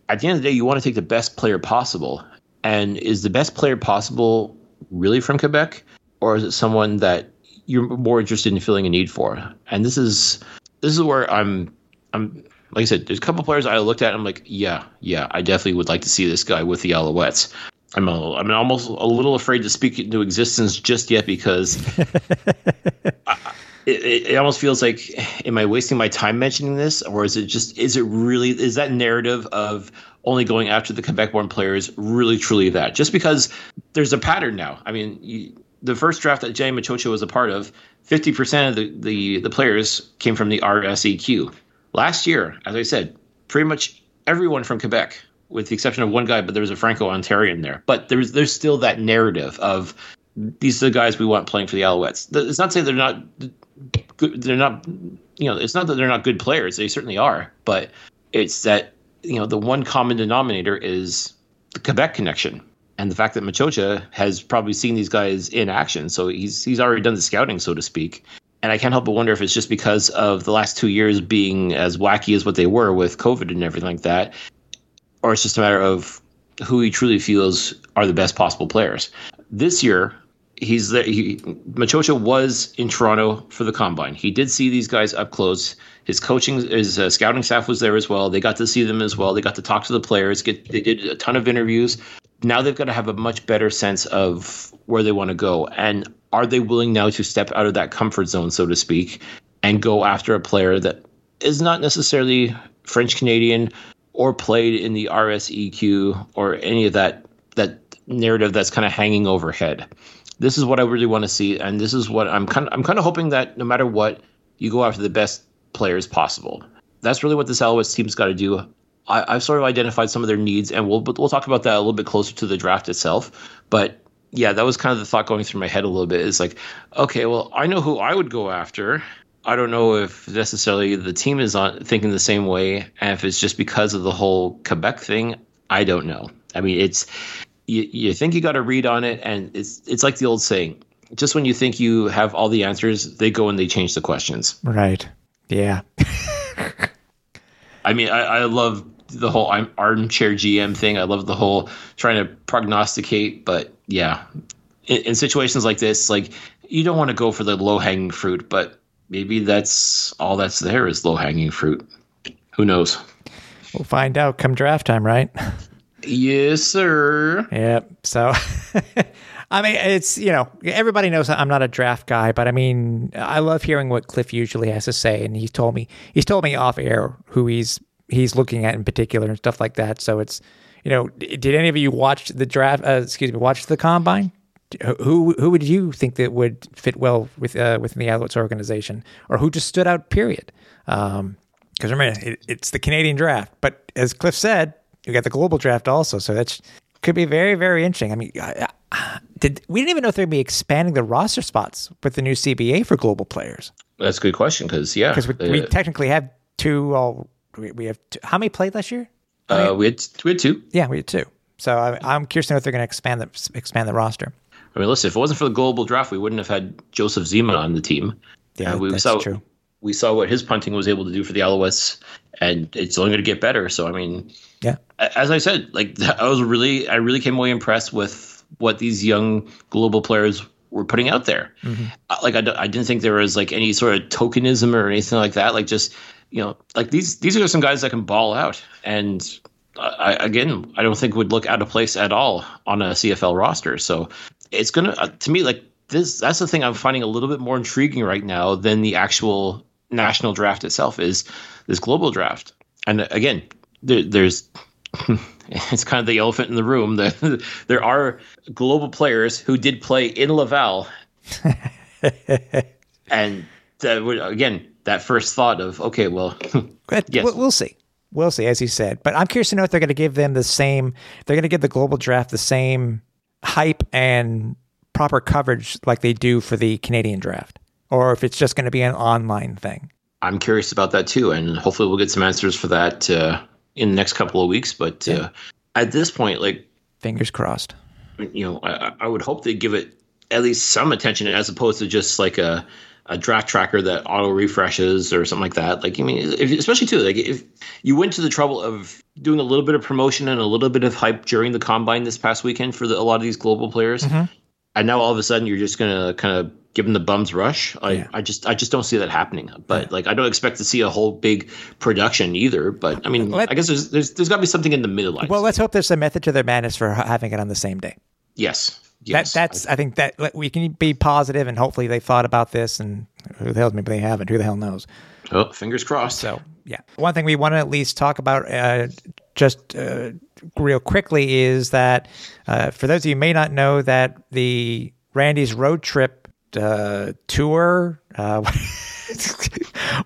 At the end of the day, you want to take the best player possible. And is the best player possible really from Quebec, or is it someone that you're more interested in filling a need for? And this is this is where I'm I'm like I said, there's a couple players I looked at. I'm like, yeah, yeah, I definitely would like to see this guy with the Alouettes. I'm a, I'm almost a little afraid to speak into existence just yet because *laughs* I, it, it, almost feels like am i wasting my time mentioning this or is it just is it really is that narrative of only going after the quebec born players really truly that just because there's a pattern now i mean you, the first draft that Jay Maciocia was a part of 50% of the, the, the players came from the rseq last year as i said pretty much everyone from quebec with the exception of one guy but there was a franco-ontarian there. But there's there's still that narrative of these are the guys we want playing for the Alouettes. It's not to say they're not good, they're not you know it's not that they're not good players they certainly are but it's that you know the one common denominator is the Quebec connection and the fact that Maciocia has probably seen these guys in action. So he's he's already done the scouting so to speak And I can't help but wonder if it's just because of the last two years being as wacky as what they were with COVID and everything like that, or it's just a matter of who he truly feels are the best possible players. This year, he's there. He, Maciocia was in Toronto for the combine. He did see these guys up close. His coaching, his uh, scouting staff was there as well. They got to see them as well. They got to talk to the players. Get they did a ton of interviews. Now they've got to have a much better sense of where they want to go, and are they willing now to step out of that comfort zone, so to speak, and go after a player that is not necessarily French Canadian or played in the RSEQ or any of that that narrative that's kind of hanging overhead this is what I really want to see, and this is what I'm kind of I'm kind of hoping that no matter what, you go after the best players possible. That's really what this Alouettes team's got to do. I, have sort of identified some of their needs, and we'll we'll talk about that a little bit closer to the draft itself. But yeah, that was kind of the thought going through my head a little bit. Is like, okay, well, I know who I would go after. I don't know if necessarily the team is on thinking the same way, and if it's just because of the whole Quebec thing. I don't know. I mean, it's you, you think you got a read on it, and it's it's like the old saying: just when you think you have all the answers, they go and they change the questions. Right. Yeah. *laughs* I mean, I, I love the whole armchair GM thing. I love the whole trying to prognosticate, but yeah, in, in situations like this, like you don't want to go for the low hanging fruit, but maybe that's all that's there is low hanging fruit. Who knows? We'll find out come draft time, right? Yes, sir. Yep. So, *laughs* I mean, it's, you know, everybody knows I'm not a draft guy, but I mean, I love hearing what Cliff usually has to say. And he's told me, he's told me off air who he's, he's looking at in particular and stuff like that. So it's, you know, did any of you watch the draft, uh, excuse me, watch the combine? Who, who would you think that would fit well with, uh, within the Alouettes organization or who just stood out, period? Um, because remember, it, it's the Canadian draft. But as Cliff said, you got the global draft also, so that could be very, very interesting. I mean, did we didn't even know if they'd be expanding the roster spots with the new CBA for global players? That's a good question because yeah, because we, uh, we, technically have two. All we, we have two, how many played last year? Uh, we had we had two. Yeah, we had two. So I, am curious to know if they're going to expand the expand the roster. I mean, listen, if it wasn't for the global draft, we wouldn't have had Joseph Zema on the team. Yeah, uh, we that's saw, true. We saw what his punting was able to do for the Alouettes, and it's only going to get better. So I mean, yeah. As I said, like *laughs* I was really, I really came away impressed with what these young global players were putting out there. Mm-hmm. Uh, like I, I didn't think there was like any sort of tokenism or anything like that. Like just you know, like these these are some guys that can ball out, and I, again, I don't think would look out of place at all on a CFL roster. So it's gonna uh, to me like this. That's the thing I'm finding a little bit more intriguing right now than the actual national draft itself is this global draft. And again, there, there's *laughs* it's kind of the elephant in the room. that *laughs* there are global players who did play in Laval, *laughs* and that would, again that first thought of okay, well, *laughs* yes. we'll see. We'll see, as you said. But I'm curious to know if they're going to give them the same. They're going to give the global draft the same hype and proper coverage like they do for the Canadian draft, or if it's just going to be an online thing. I'm curious about that too, and hopefully we'll get some answers for that uh, in the next couple of weeks. But yeah. uh, at this point, like fingers crossed. You know, I, I, would hope they give it at least some attention as opposed to just like a, a draft tracker that auto refreshes or something like that. Like, I mean, if, especially too, like if you went to the trouble of doing a little bit of promotion and a little bit of hype during the combine this past weekend for the, a lot of these global players, mm-hmm. and now all of a sudden you're just gonna kind of give them the bums rush. I, yeah. I just I just don't see that happening. But like I don't expect to see a whole big production either. But I mean, Let, I guess there's there's there's got to be something in the middle. Well, let's hope there's a method to their madness for having it on the same day. Yes. Yes. That, that's I think that we can be positive and hopefully they thought about this and who the hell maybe they haven't who the hell knows. Oh, fingers crossed. So yeah, one thing we want to at least talk about uh, just uh, real quickly is that uh, for those of you may not know that the Randy's road trip uh, tour, uh, *laughs*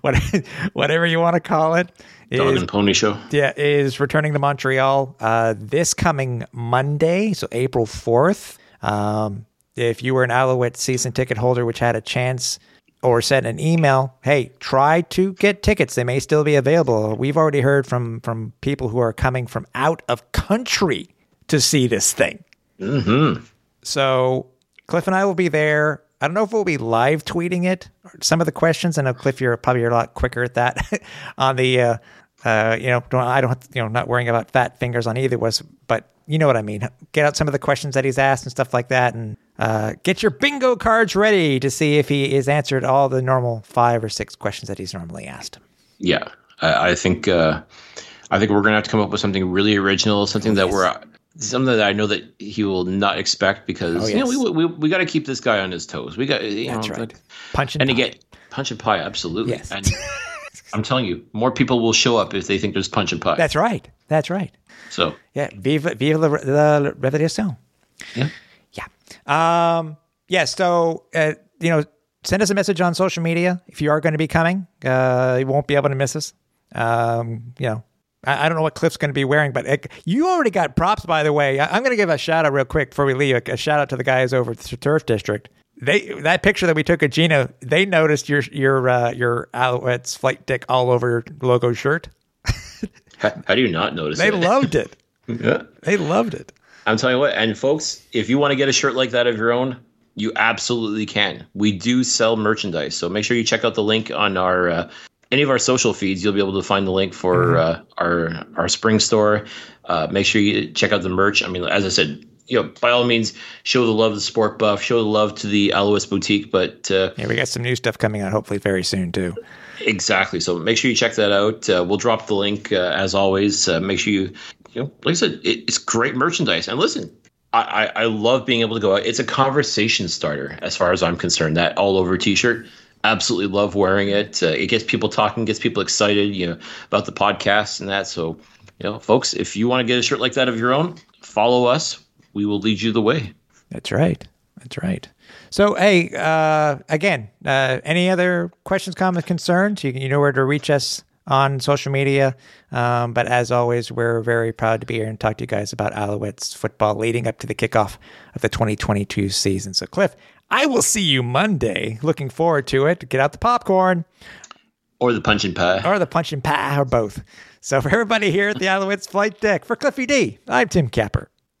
whatever you want to call it. Dog is, and Pony Show. Yeah, is returning to Montreal uh, this coming Monday, so April 4th. Um, if you were an Alouette season ticket holder, which had a chance or sent an email, hey, try to get tickets. They may still be available. We've already heard from from people who are coming from out of country to see this thing. Mm-hmm. So Cliff and I will be there I don't know if we'll be live tweeting it. Some of the questions, I know Cliff, you're probably a lot quicker at that *laughs* on the. Uh, uh, you know, don't, I don't, have you know, not worrying about fat fingers on either was, but you know what I mean. Get out some of the questions that he's asked and stuff like that, and uh, get your bingo cards ready to see if he is answered all the normal five or six questions that he's normally asked. Yeah, I, I think uh, I think we're gonna have to come up with something really original, something that we're something that I know that he will not expect because Oh, you know we we, we got to keep this guy on his toes. We got you That's know, right. Punch and and pie. again, punch and pie, absolutely. Yes. And I'm telling you, more people will show up if they think there's punch and pie. That's right. That's right. so Yeah, vive, vive la, la revolution. Yeah. Yeah. Um, yeah. So, uh, you know, send us a message on social media if you are going to be coming. Uh, you won't be able to miss us. Um, you know, I, I don't know what Cliff's going to be wearing, but it, you already got props, by the way. I, I'm going to give a shout out real quick before we leave. A, a shout out to the guys over at the Turf District. They that picture that we took of Gino, they noticed your your uh, your Alouettes flight deck all over your logo shirt. how, how do you not notice They it? loved it. *laughs* Yeah. They loved it. I'm telling you what, and folks, if you want to get a shirt like that of your own, you absolutely can. We do sell merchandise, so make sure you check out the link on our uh, any of our social feeds. You'll be able to find the link for uh, our our spring store. Uh, make sure you check out the merch. I mean, as I said, you know, by all means, show the love to the sport buff, show the love to the Alois boutique. But uh, Yeah, we got some new stuff coming out hopefully very soon too. Exactly. So make sure you check that out. Uh, we'll drop the link uh, as always. Uh, make sure you, you know, like I said, it, it's great merchandise. And listen, I, I, I love being able to go out. It's a conversation starter as far as I'm concerned. That all over T-shirt, absolutely love wearing it. Uh, it gets people talking, gets people excited, you know, about the podcast and that. So, you know, folks, if you want to get a shirt like that of your own, follow us. We will lead you the way. That's right. That's right. So, hey, uh, again, uh, any other questions, comments, concerns? You, you know where to reach us on social media. Um, but as always, we're very proud to be here and talk to you guys about Alouettes football leading up to the kickoff of the 2022 season. So, Cliff, I will see you Monday. Looking forward to it. Get out the popcorn Or the punch and pie. or the punch and pie or both. So, for everybody here at the Alouettes flight deck, for Cliffy D, I'm Tim Capper.